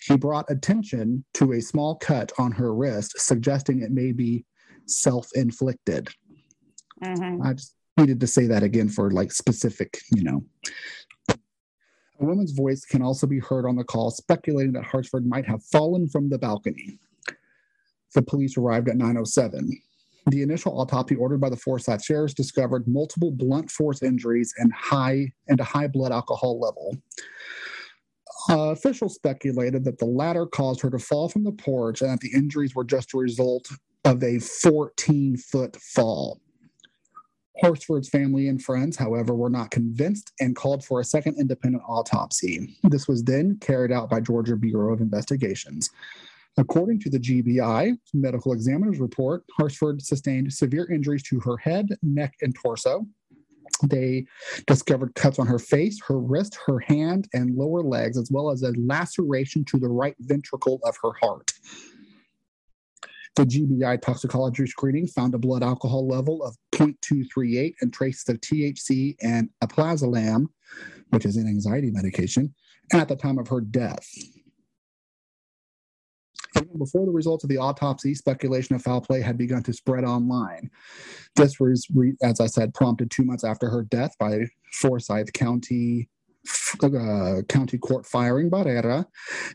He brought attention to a small cut on her wrist, suggesting it may be self inflicted. Mm-hmm. I just needed to say that again for like specific, you know. A woman's voice can also be heard on the call, speculating that Horsford might have fallen from the balcony. The police arrived at 907. The initial autopsy ordered by the Forsyth sheriffs discovered multiple blunt force injuries and high and a high blood alcohol level. Uh, officials speculated that the latter caused her to fall from the porch and that the injuries were just a result of a 14 foot fall. Horsford's family and friends, however, were not convinced and called for a second independent autopsy. This was then carried out by Georgia Bureau of Investigations. According to the GBI medical examiner's report, Horsford sustained severe injuries to her head, neck, and torso. They discovered cuts on her face, her wrist, her hand, and lower legs, as well as a laceration to the right ventricle of her heart. The GBI toxicology screening found a blood alcohol level of 0.238 and traces of THC and alprazolam, which is an anxiety medication, at the time of her death. Even before the results of the autopsy, speculation of foul play had begun to spread online. This was, as I said, prompted two months after her death by Forsyth County uh, county court firing Barrera,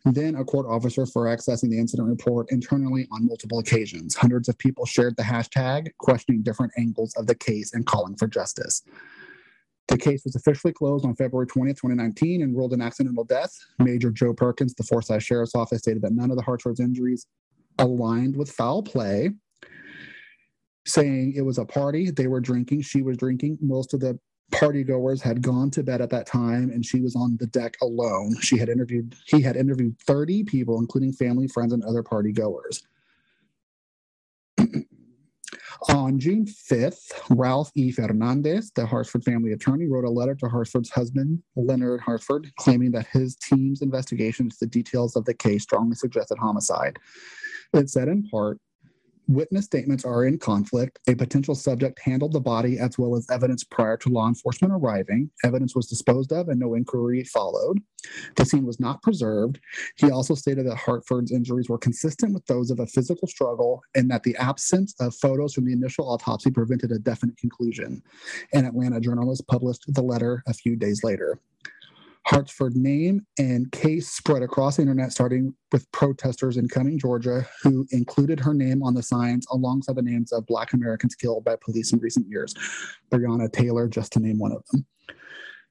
then a court officer for accessing the incident report internally on multiple occasions. Hundreds of people shared the hashtag, questioning different angles of the case and calling for justice. The case was officially closed on February 20th, 2019, and ruled an accidental death. Major Joe Perkins, the Forsyth Sheriff's Office, stated that none of the Hartford's injuries aligned with foul play, saying it was a party. They were drinking. She was drinking. Most of the party goers had gone to bed at that time and she was on the deck alone she had interviewed he had interviewed 30 people including family friends and other party goers On June 5th, Ralph E. Fernandez, the Hartford family attorney, wrote a letter to Hartford's husband, Leonard Hartford, claiming that his team's investigation into the details of the case strongly suggested homicide. It said in part, Witness statements are in conflict. A potential subject handled the body as well as evidence prior to law enforcement arriving. Evidence was disposed of and no inquiry followed. The scene was not preserved. He also stated that Hartford's injuries were consistent with those of a physical struggle and that the absence of photos from the initial autopsy prevented a definite conclusion. An Atlanta journalist published the letter a few days later. Hartford name and case spread across the internet, starting with protesters in Cumming, Georgia, who included her name on the signs alongside the names of Black Americans killed by police in recent years. Breonna Taylor, just to name one of them.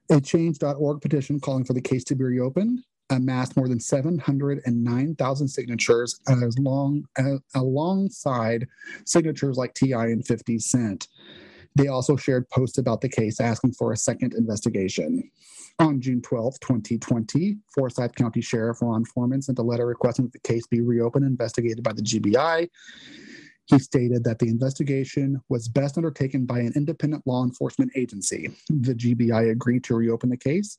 A change.org petition calling for the case to be reopened amassed more than 709,000 signatures as long as, alongside signatures like TI and 50 Cent. They also shared posts about the case asking for a second investigation. On June 12, 2020, Forsyth County Sheriff Ron Freeman sent a letter requesting that the case be reopened and investigated by the GBI. He stated that the investigation was best undertaken by an independent law enforcement agency. The GBI agreed to reopen the case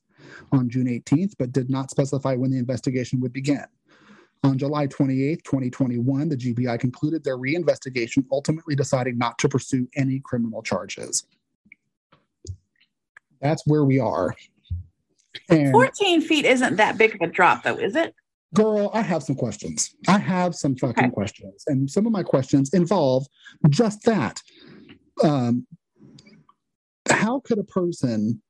on June 18th, but did not specify when the investigation would begin. On July 28, 2021, the GBI concluded their reinvestigation, ultimately deciding not to pursue any criminal charges. That's where we are. And 14 feet isn't that big of a drop, though, is it? girl, I have some questions. I have some fucking Okay. questions. And some of my questions involve just that. Um, how could a person,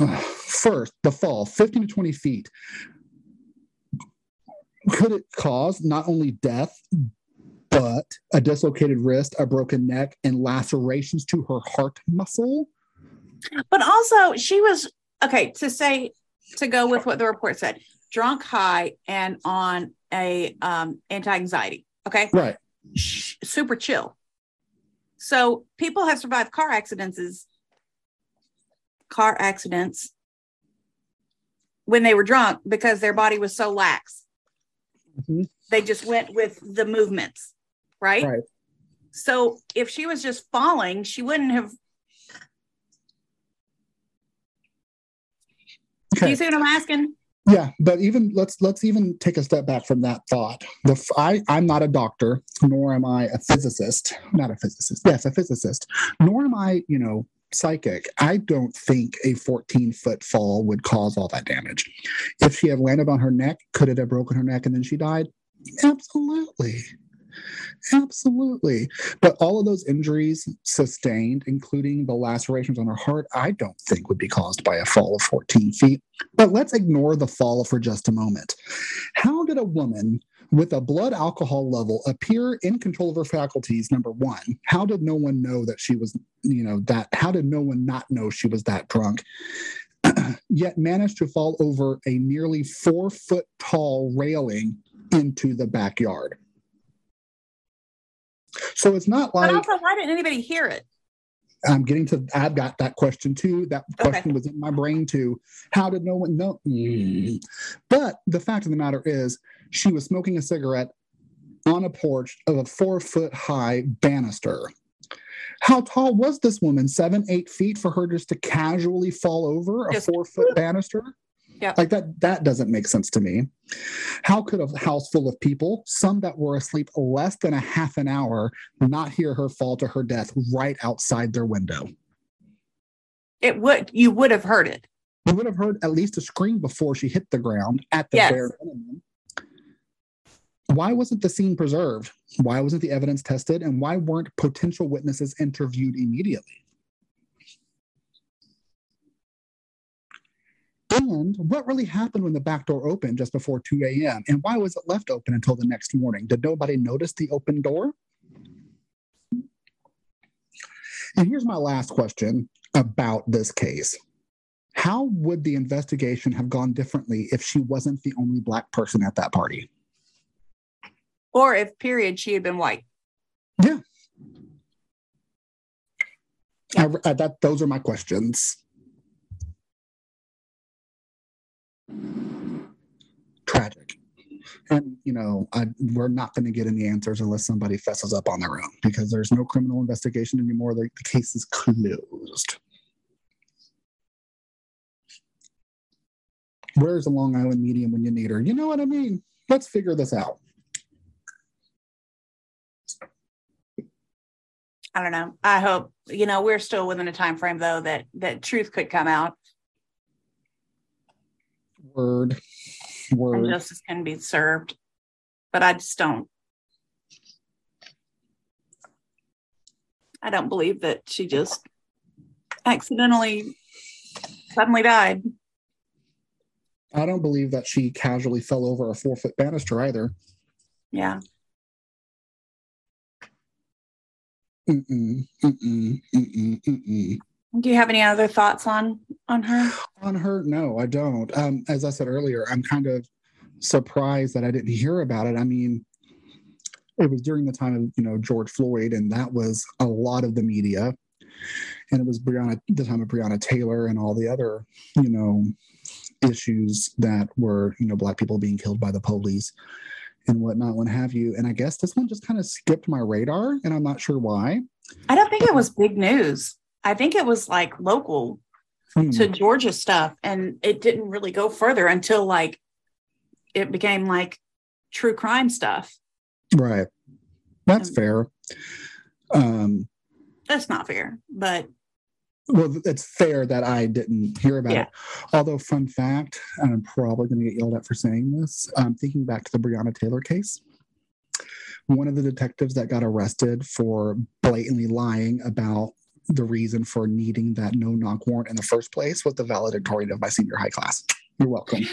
first, the fall, 15 to 20 feet, could it cause not only death, but a dislocated wrist, a broken neck, and lacerations to her heart muscle? But also, she was okay to say to go with what the report said drunk, high, and on a um, anti anxiety. Okay. Right. Super chill. So people have survived car accidents, is- car accidents when they were drunk because their body was so lax. Mhm. They just went with the movements, right? Right. So if she was just falling, she wouldn't have. Do you see what I'm asking? Yeah, but even let's let's even take a step back from that thought. The f- I I'm not a doctor, nor am I a physicist. Not a physicist. Yes, a physicist. Nor am I, you know, psychic. I don't think a 14 foot fall would cause all that damage. If she had landed on her neck, could it have broken her neck and then she died? Absolutely. Absolutely. But all of those injuries sustained, including the lacerations on her heart, I don't think would be caused by a fall of 14 feet. But let's ignore the fall for just a moment. How did a woman with a blood alcohol level appear in control of her faculties? Number one, how did no one know that she was, you know, that, how did no one not know she was that drunk? Yet managed to fall over a nearly four foot tall railing into the backyard. So it's not like. But also, why didn't anybody hear it? I'm getting to. I've got that question too. That Okay. question was in my brain too. How did no one know? Mm. But the fact of the matter is, she was smoking a cigarette on a porch of a four foot high banister. How tall was this woman? Seven, eight feet for her just to casually fall over a four foot banister? Yep. Like that, that doesn't make sense to me. How could a house full of people, some that were asleep less than a half an hour, not hear her fall to her death right outside their window? It would you would have heard it. You would have heard at least a scream before she hit the ground at the Yes. bare minimum. Why wasn't the scene preserved? Why wasn't the evidence tested? And why weren't potential witnesses interviewed immediately? And what really happened when the back door opened just before 2 a.m.? And why was it left open until the next morning? Did nobody notice the open door? And here's my last question about this case How would the investigation have gone differently if she wasn't the only Black person at that party? Or if period she had been white. I, I, that, those are my questions. Tragic. And, you know, I, we're not going to get any answers unless somebody fesses up on their own because there's no criminal investigation anymore. The, the case is closed. Where's the Long Island medium when you need her? You know what I mean? Let's figure this out. I don't know. I hope you know we're still within a time frame though that that truth could come out Word. And Word. justice can be served. But I just don't. I don't believe that she just accidentally suddenly died. I don't believe that she casually fell over a four foot banister either. Yeah. Mm-mm, mm-mm, mm-mm, mm-mm. Do you have any other thoughts on on her? On her, no, I don't. Um, as I said earlier, I'm kind of surprised that I didn't hear about it. I mean, it was during the time of you know George Floyd, and that was a lot of the media, and it was Breonna, the time of Breonna Taylor, and all the other you know issues that were you know black people being killed by the police and whatnot, what have you. And I guess this one just kind of skipped my radar, and I'm not sure why. I don't think it was big news. I think it was like local Hmm. to Georgia stuff, and it didn't really go further until like it became like true crime stuff. Right. That's Um, fair. Um, That's not fair, but well, it's fair that I didn't hear about Yeah. it. Although, fun fact, and I'm probably going to get yelled at for saying this. Um, thinking back to the Breonna Taylor case, one of the detectives that got arrested for blatantly lying about the reason for needing that no knock warrant in the first place was the valedictorian of my senior high class. You're welcome.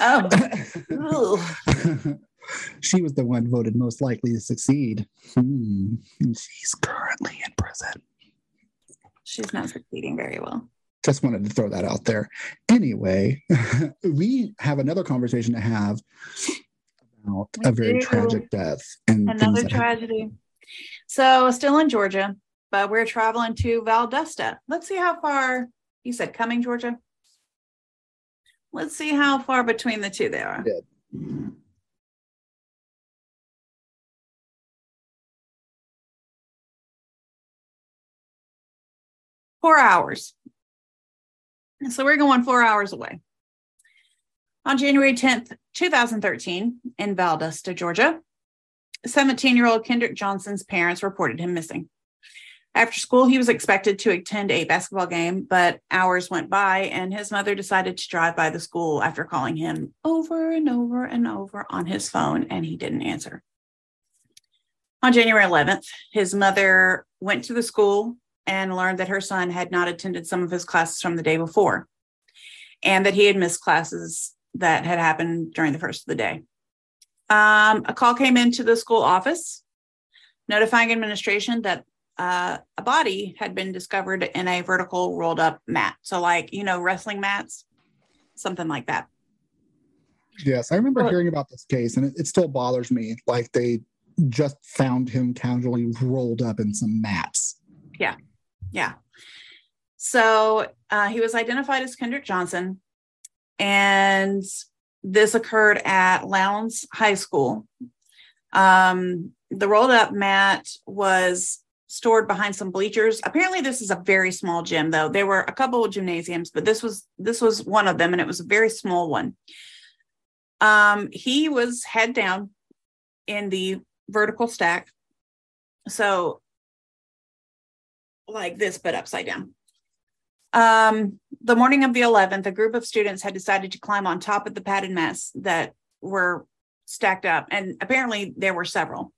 Oh, she was the one voted most likely to succeed. Hmm. She's currently in prison. she's not succeeding very well. just wanted to throw that out there. Anyway, we have another conversation to have about We a very do. tragic death and Another tragedy. So, still in Georgia, but we're traveling to Valdosta. Let's see how far you said Cumming, Georgia. Let's see how far between the two there are. Yeah. Four hours. So we're going four hours away. On January 10th, 2013, in Valdosta, Georgia, 17 year old Kendrick Johnson's parents reported him missing. After school, he was expected to attend a basketball game, but hours went by and his mother decided to drive by the school after calling him over and over and over on his phone, and he didn't answer. On January 11th, his mother went to the school and learned that her son had not attended some of his classes from the day before and that he had missed classes that had happened during the first of the day. Um, a call came into the school office notifying administration that uh, a body had been discovered in a vertical rolled up mat. So, like, you know, wrestling mats, something like that. Yes, I remember Well- hearing about this case, and it, it still bothers me. Like they just found him casually rolled up in some mats. Yeah. Yeah. So uh, he was identified as Kendrick Johnson, and this occurred at Lowndes High School. Um, the rolled up mat was stored behind some bleachers. Apparently, this is a very small gym, though. There were a couple of gymnasiums, but this was this was one of them, and it was a very small one. Um, he was head down in the vertical stack. So like this, but upside down. Um, the morning of the 11th, a group of students had decided to climb on top of the padded mats that were stacked up, and apparently there were several.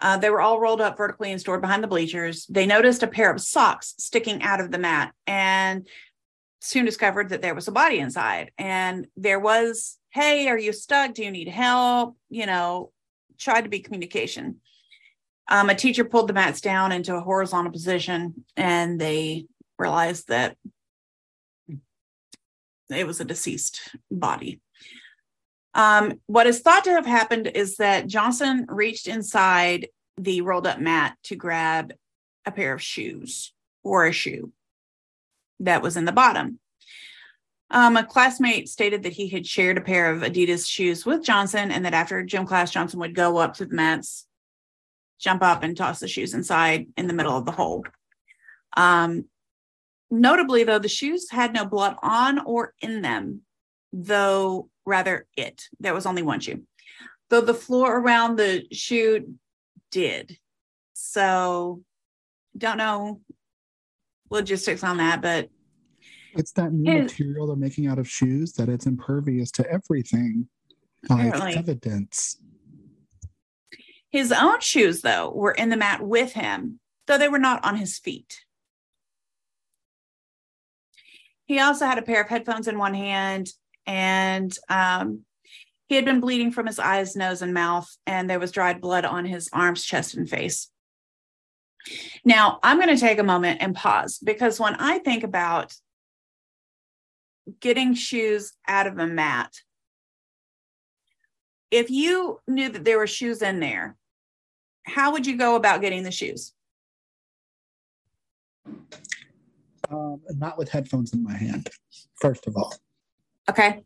Uh, they were all rolled up vertically and stored behind the bleachers. They noticed a pair of socks sticking out of the mat and soon discovered that there was a body inside. And there was, hey, are you stuck? Do you need help? You know, tried to be communication. Um, a teacher pulled the mats down into a horizontal position and they realized that it was a deceased body. Um, what is thought to have happened is that Johnson reached inside the rolled up mat to grab a pair of shoes or a shoe that was in the bottom. Um, a classmate stated that he had shared a pair of Adidas shoes with Johnson and that after gym class, Johnson would go up to the mats jump up and toss the shoes inside in the middle of the hole. Um, notably, though, the shoes had no blood on or in them, though rather it. There was only one shoe, though the floor around the shoe did. So, don't know logistics on that, but It's that new His- material they're making out of shoes that it's impervious to everything, like Apparently. evidence. his own shoes, though, were in the mat with him, though they were not on his feet. He also had a pair of headphones in one hand, and um, he had been bleeding from his eyes, nose, and mouth, and there was dried blood on his arms, chest, and face. Now, I'm going to take a moment and pause because when I think about getting shoes out of a mat, if you knew that there were shoes in there, how would you go about getting the shoes? Um, not with headphones in my hand, first of all. Okay.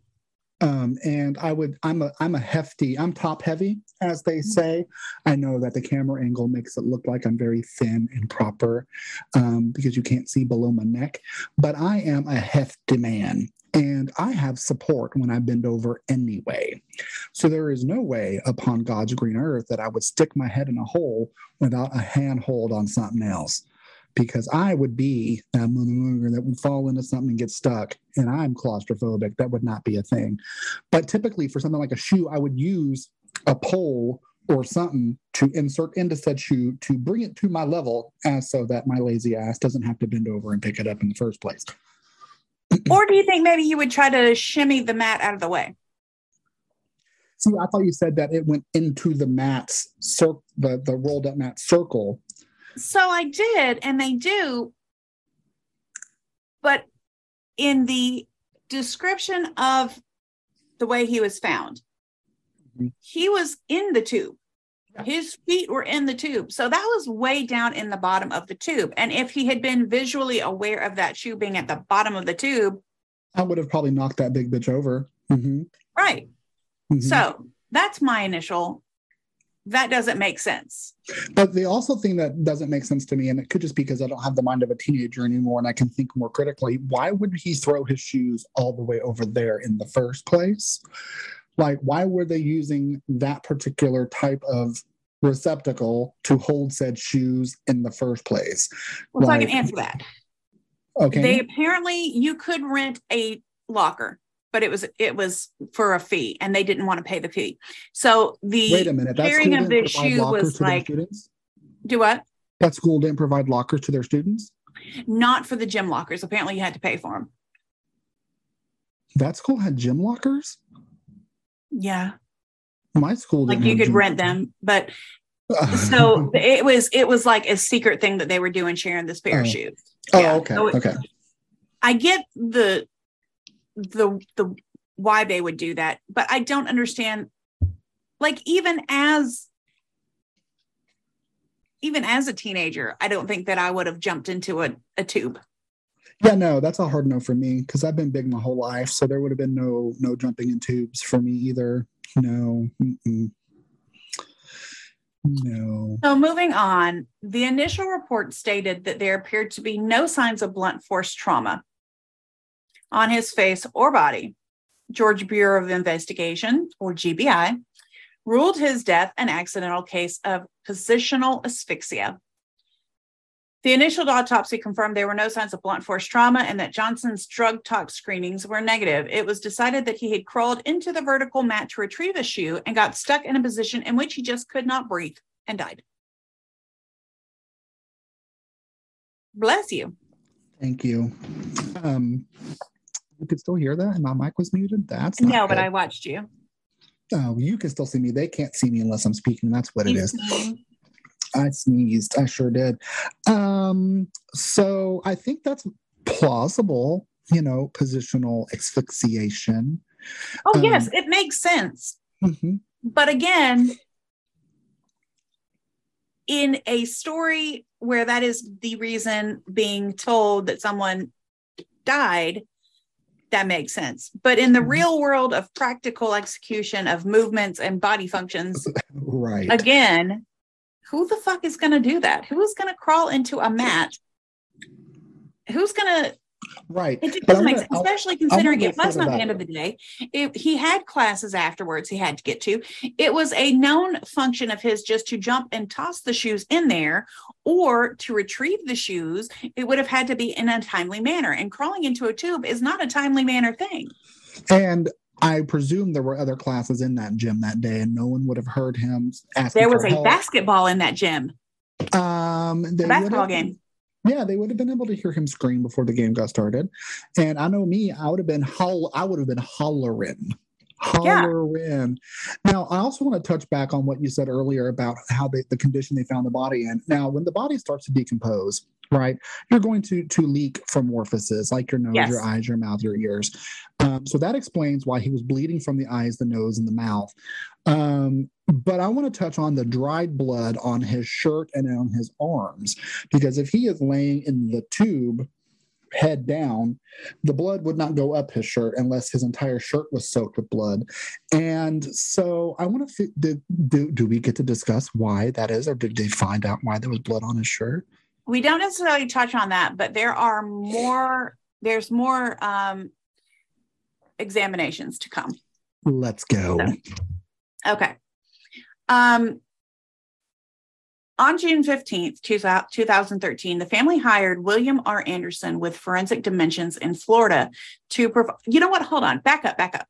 um, and I would I'm a I'm a hefty I'm top heavy as they say. I know that the camera angle makes it look like I'm very thin and proper um, because you can't see below my neck, but I am a hefty man. And I have support when I bend over anyway. So there is no way upon God's green earth that I would stick my head in a hole without a handhold on something else. Because I would be that that would fall into something and get stuck, and I'm claustrophobic. That would not be a thing. But typically, for something like a shoe, I would use a pole or something to insert into said shoe to bring it to my level, as so that my lazy ass doesn't have to bend over and pick it up in the first place. or do you think maybe you would try to shimmy the mat out of the way? See, I thought you said that it went into the mat's cir- the the rolled up mat circle. So I did, and they do. But in the description of the way he was found, Mhm. he was in the tube. His feet were in the tube. So that was way down in the bottom of the tube. And if he had been visually aware of that shoe being at the bottom of the tube, I would have probably knocked that big bitch over. Mhm. right. Mhm. So that's my initial. That doesn't make sense. But the also thing that doesn't make sense to me, and it could just be because I don't have the mind of a teenager anymore and I can think more critically, why would he throw his shoes all the way over there in the first place? Like, why were they using that particular type of receptacle to hold said shoes in the first place? Well, so I can answer that. Oh, okay. They apparently you could rent a locker, but it was it was for a fee, and they didn't want to pay the fee. So the Wait a minute. That carrying of this shoe was like students? do what? That school didn't provide lockers to their students? Not for the gym lockers. Apparently, you had to pay for them. That school had gym lockers? Yeah, My school like you could rent them, but so it was it was like a secret thing that they were doing sharing this pair of Oh. shoes. oh, yeah. okay. So it- okay. I get the the the why they would do that, but I don't understand. Like even as even as a teenager, I don't think that I would have jumped into a, a tube. Yeah, no, that's a hard no for me because I've been big my whole life, so there would have been no no jumping in tubes for me either. No, mm-mm. no. So moving on, the initial report stated that there appeared to be no signs of blunt force trauma on his face or body. Georgia Bureau of Investigation, or GBI, ruled his death an accidental case of positional asphyxia. The initial autopsy confirmed there were no signs of blunt force trauma and that Johnson's drug tox screenings were negative. It was decided that he had crawled into the vertical mat to retrieve a shoe and got stuck in a position in which he just could not breathe and died. Bless you. Thank you. Um, you could still hear that, and my mic was muted. That's No, but. I watched you. Oh, you can still see me. They can't see me unless I'm speaking. That's what it is. I sneezed. I sure did. Um, so I think that's plausible. You know, positional asphyxiation. Oh, yes, Um, it makes sense. Mhm. But again, in a story where that is the reason being told that someone died, that makes sense. But in the Mhm. real world of practical execution of movements and body functions, Right. again, who the fuck is going to do that? Who is going to crawl into a mat? Who's going to Right. It doesn't make sense, especially considering it was not the end of the day. It, he had classes afterwards he had to get to. It was a known function of his just to jump and toss the shoes in there or to retrieve the shoes. It would have had to be in a timely manner. And crawling into a tube is not a timely manner thing. And I presume there were other classes in that gym that day, and no one would have heard him asking. There was for a help. basketball in that gym, Um, they a basketball game. Yeah, they would have been able to hear him scream before the game got started. And I know me, I would have been holl- I would have been hollering. Yeah. Hollering. Now, I also want to touch back on what you said earlier about how they, the condition they found the body in. Now, when the body starts to decompose, right, you're going to to leak from orifices like your nose, Yes. your eyes, your mouth, your ears. Um, so that explains why he was bleeding from the eyes, the nose, and the mouth. Um, but I want to touch on the dried blood on his shirt and on his arms because if he is laying in the tube head down the blood would not go up his shirt unless his entire shirt was soaked with blood and so i want to do, do do we get to discuss why that is or did they find out why there was blood on his shirt We don't necessarily touch on that, but there are more, there's more um, examinations to come. let's go Okay. Um On June 15th, 2013, the family hired William R. Anderson with Forensic Dimensions in Florida to provide. You know what? Hold on. Back up, back up.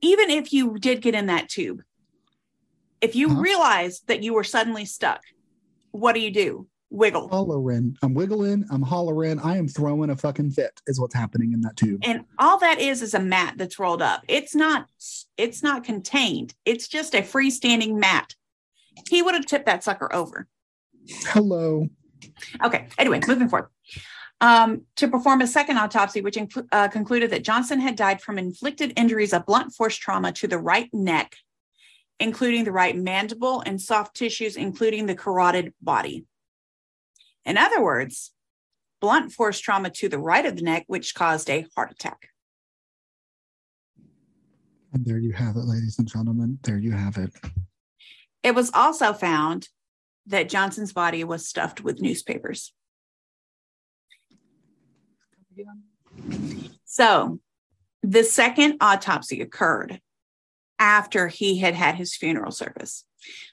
Even if you did get in that tube, if you Uh-huh. realize that you were suddenly stuck, what do you do? Wiggle. Hollering. I'm wiggling. I'm hollering. I am throwing a fucking fit, is what's happening in that tube. and all that is is a mat that's rolled up it's not it's not contained it's just a freestanding mat he would have tipped that sucker over Hello. okay anyway moving forward um, to perform a second autopsy which inclu- uh, concluded that johnson had died from inflicted injuries of blunt force trauma to the right neck including the right mandible and soft tissues including the carotid body in other words blunt force trauma to the right of the neck which caused a heart attack And there you have it, ladies and gentlemen. There you have it. It was also found that Johnson's body was stuffed with newspapers. So the second autopsy occurred after he had had his funeral service.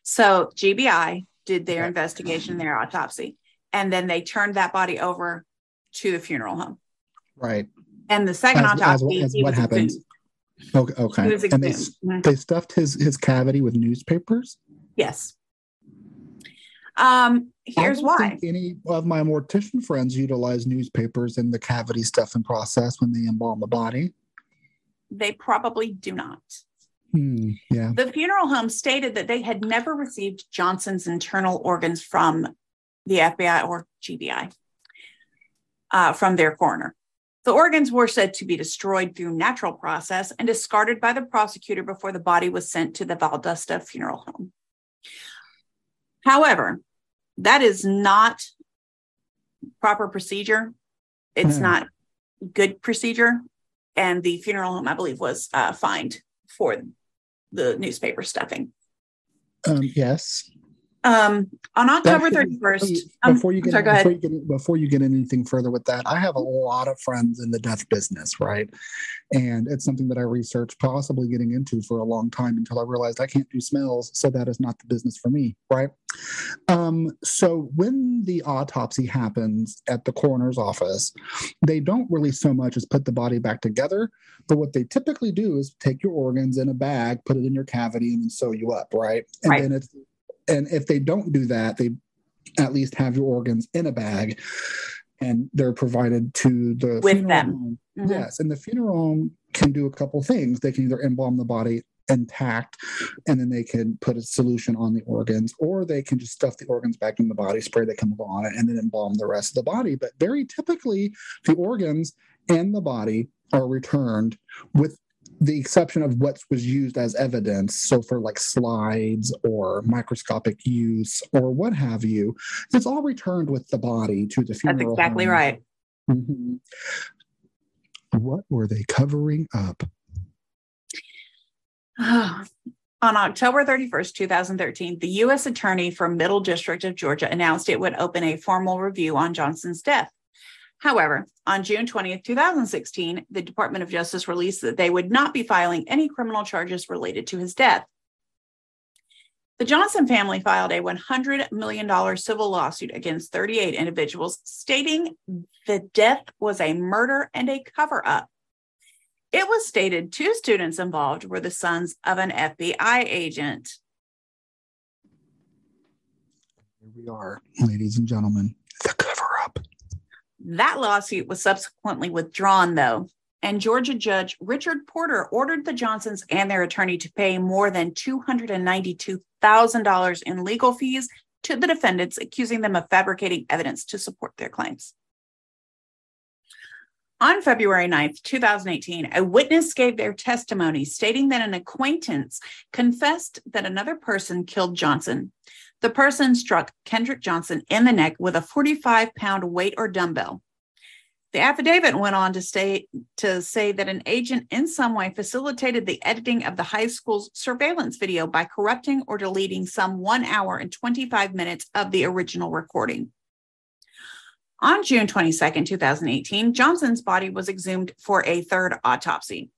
So GBI did their investigation, their autopsy, and then they turned that body over to the funeral home. Right. And the second As- as- autopsy, as he what exhumed. Okay. Okay. And they. Mhm. they stuffed his his cavity with newspapers. Yes. Um, here's why. any of my mortician friends utilize newspapers in the cavity stuffing process when they embalm the body. They probably do not. Hmm, yeah. The funeral home stated that they had never received Johnson's internal organs from the FBI or GBI uh, from their coroner. The organs were said to be destroyed through natural process and discarded by the prosecutor before the body was sent to the Valdosta funeral home. However, that is not proper procedure. It's Hmm. not good procedure. And the funeral home, I believe, was uh, fined for the newspaper stuffing. Um, yes. Um, on October thirty first. Um, Before you get sorry, before you get before you get anything further with that, I have a lot of friends in the death business, right? And it's something that I researched, possibly getting into for a long time until I realized I can't do smells, so that is not the business for me, right? Um, so when the autopsy happens at the coroner's office, they don't really so much as put the body back together, but what they typically do is take your organs in a bag, put it in your cavity, and then sew you up, right? And Right. then it's and if they don't do that, they at least have your organs in a bag and they're provided to the With funeral them. home. Mhm. Yes, and the funeral home can do a couple things. They can either embalm the body intact and then they can put a solution on the organs or they can just stuff the organs back in the body spray the chemical on it and then embalm the rest of the body but very typically the organs and the body are returned with the exception of what was used as evidence so for like slides or microscopic use or what have you it's all returned with the body to the funeral. That's exactly home. right. Mhm. what were they covering up On October 31st, 2013, the U.S. Attorney for Middle District of Georgia announced it would open a formal review on Johnson's death. However, on June 20th, 2016, the Department of Justice released that they would not be filing any criminal charges related to his death. The Johnson family filed a $100 million civil lawsuit against 38 individuals, stating the death was a murder and a cover up. It was stated two students involved were the sons of an FBI agent. here we are ladies and gentlemen the cover up That lawsuit was subsequently withdrawn, though, and Georgia Judge Richard Porter ordered the Johnsons and their attorney to pay more than $292,000 in legal fees to the defendants, accusing them of fabricating evidence to support their claims. On February 9th, 2018, a witness gave their testimony stating that an acquaintance confessed that another person killed Johnson. The person struck Kendrick Johnson in the neck with a 45 pound weight or dumbbell. The affidavit went on to state to say that an agent in some way facilitated the editing of the high school's surveillance video by corrupting or deleting some one hour and 25 minutes of the original recording. On June 22, 2018, Johnson's body was exhumed for a third autopsy.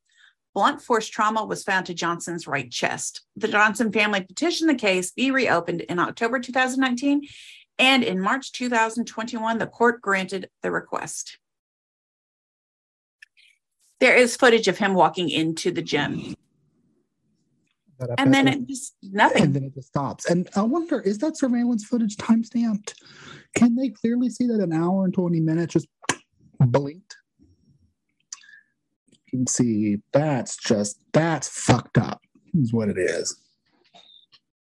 Blunt force trauma was found to Johnson's right chest. The Johnson family petitioned the case be reopened in October 2019, and in March 2021, the court granted the request. There is footage of him walking into the gym. And then it just nothing. And then it just stops. And I wonder, is that surveillance footage time stamped? Can they clearly see that an hour and 20 minutes just blinked? See that's just that's fucked up, is what it is.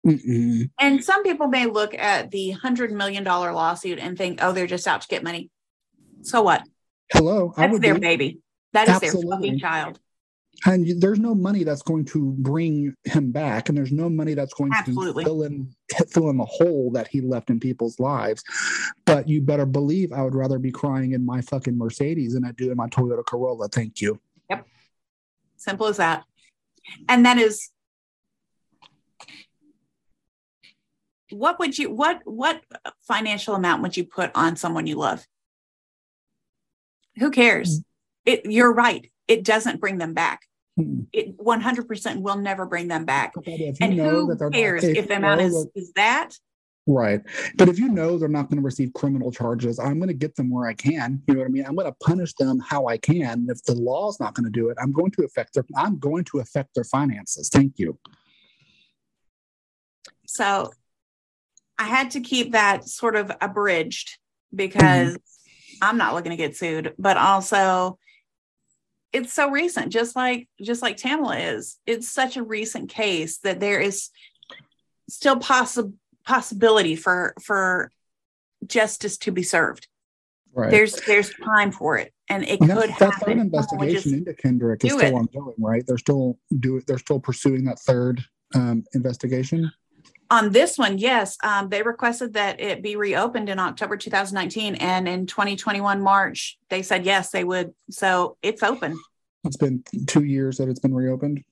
Mm-mm. And some people may look at the hundred million dollar lawsuit and think, oh, they're just out to get money. So what? Hello. That's their be. baby. That is Absolutely. their fucking child. And there's no money that's going to bring him back, and there's no money that's going Absolutely. to fill in fill in the hole that he left in people's lives. But you better believe I would rather be crying in my fucking Mercedes than I do in my Toyota Corolla. Thank you. Simple as that. And that is what would you what what financial amount would you put on someone you love? Who cares? Mm. It you're right. It doesn't bring them back. Hmm. It 100% will never bring them back. And who cares if, if the amount is, is that? Right. But if you know they're not going to receive criminal charges, I'm going to get them where I can. You know what I mean? I'm going to punish them how I can. If the law's not going to do it, I'm going to affect their I'm going to affect their finances. Thank you. So I had to keep that sort of abridged because mm-hmm. I'm not looking to get sued, but also it's so recent, just like just like Tamla is. It's such a recent case that there is still possible possibility for for justice to be served. Right. There's there's time for it, and it and could that, happen. That third investigation into Kendrick is still it. ongoing, right? They're still do. They're still pursuing that third um, investigation. On this one, yes, um, they requested that it be reopened in October 2019, and in 2021 March, they said yes, they would. So it's open. It's been two years that it's been reopened.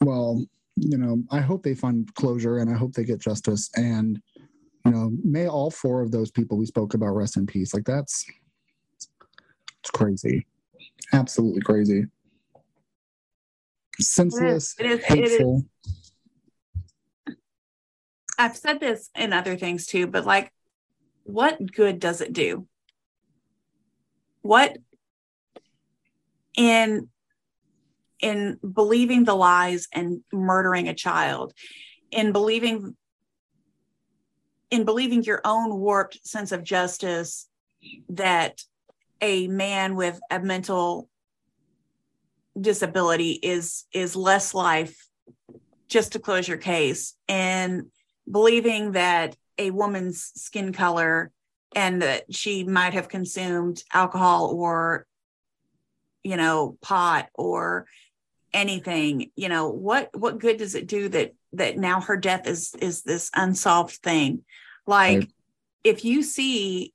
Well, you know, I hope they find closure, and I hope they get justice. And you know, may all four of those people we spoke about rest in peace. Like that's it's crazy, absolutely crazy, senseless, it is, it is, hateful. It I've said this in other things too, but like, what good does it do? What in in believing the lies and murdering a child, in believing in believing your own warped sense of justice that a man with a mental disability is is less life just to close your case and believing that a woman's skin color and that she might have consumed alcohol or you know pot or anything you know what what good does it do that that now her death is is this unsolved thing like right. if you see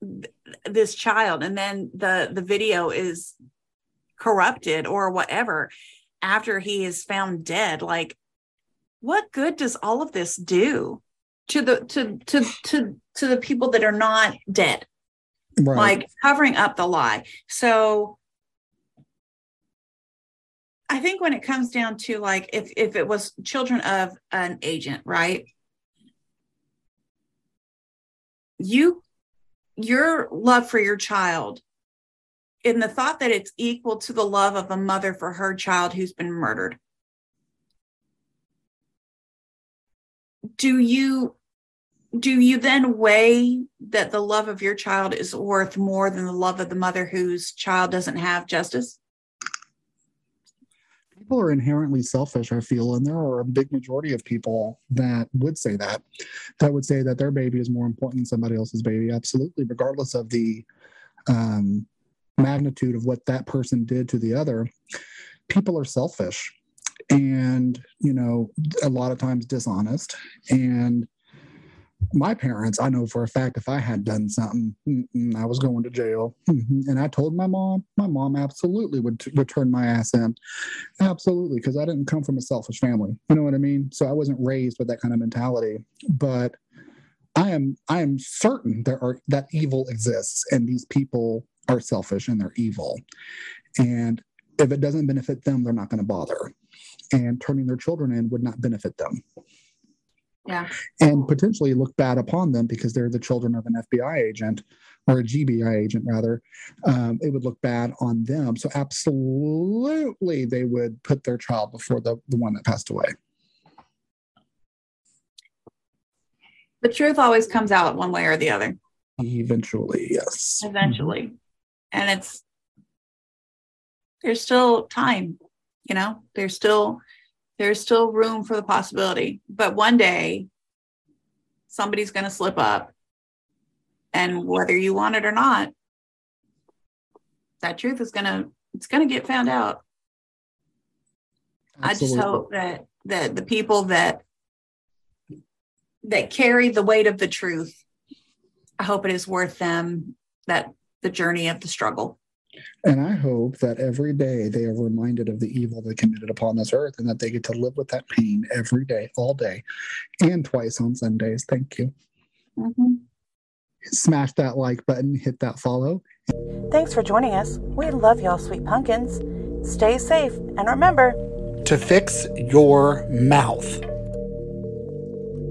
th- this child and then the the video is corrupted or whatever after he is found dead like what good does all of this do to the to to to to the people that are not dead right. like covering up the lie so i think when it comes down to like if if it was children of an agent right? You your love for your child in the thought that it's equal to the love of a mother for her child who's been murdered. Do you do you then weigh that the love of your child is worth more than the love of the mother whose child doesn't have justice people are inherently selfish i feel and there are a big majority of people that would say that that would say that their baby is more important than somebody else's baby absolutely regardless of the um, magnitude of what that person did to the other. People are selfish and you know a lot of times dishonest and my parents i know for a fact if i had done something i was going to jail and i told my mom my mom absolutely would, t- would turn my ass in absolutely because i didn't come from a selfish family you know what i mean so i wasn't raised with that kind of mentality but i am i am certain there are that evil exists and these people are selfish and they're evil and if it doesn't benefit them, they're not going to bother. And turning their children in would not benefit them. Yeah. And potentially look bad upon them because they're the children of an FBI agent or a GBI agent, rather. Um, it would look bad on them. So, absolutely, they would put their child before the, the one that passed away. The truth always comes out one way or the other. Eventually, yes. Eventually. And it's, there's still time, you know, there's still, there's still room for the possibility. But one day, somebody's going to slip up. And whether you want it or not, that truth is going to, it's going to get found out. I just hope that that the people that that carry the weight of the truth, I hope it is worth them that the journey of the struggle. And I hope that every day they are reminded of the evil they committed upon this earth and that they get to live with that pain every day, all day, and twice on Sundays. Thank you. Mm-hmm. Smash that like button, hit that follow. Thanks for joining us. We love y'all, sweet pumpkins. Stay safe, and remember, to fix your mouth.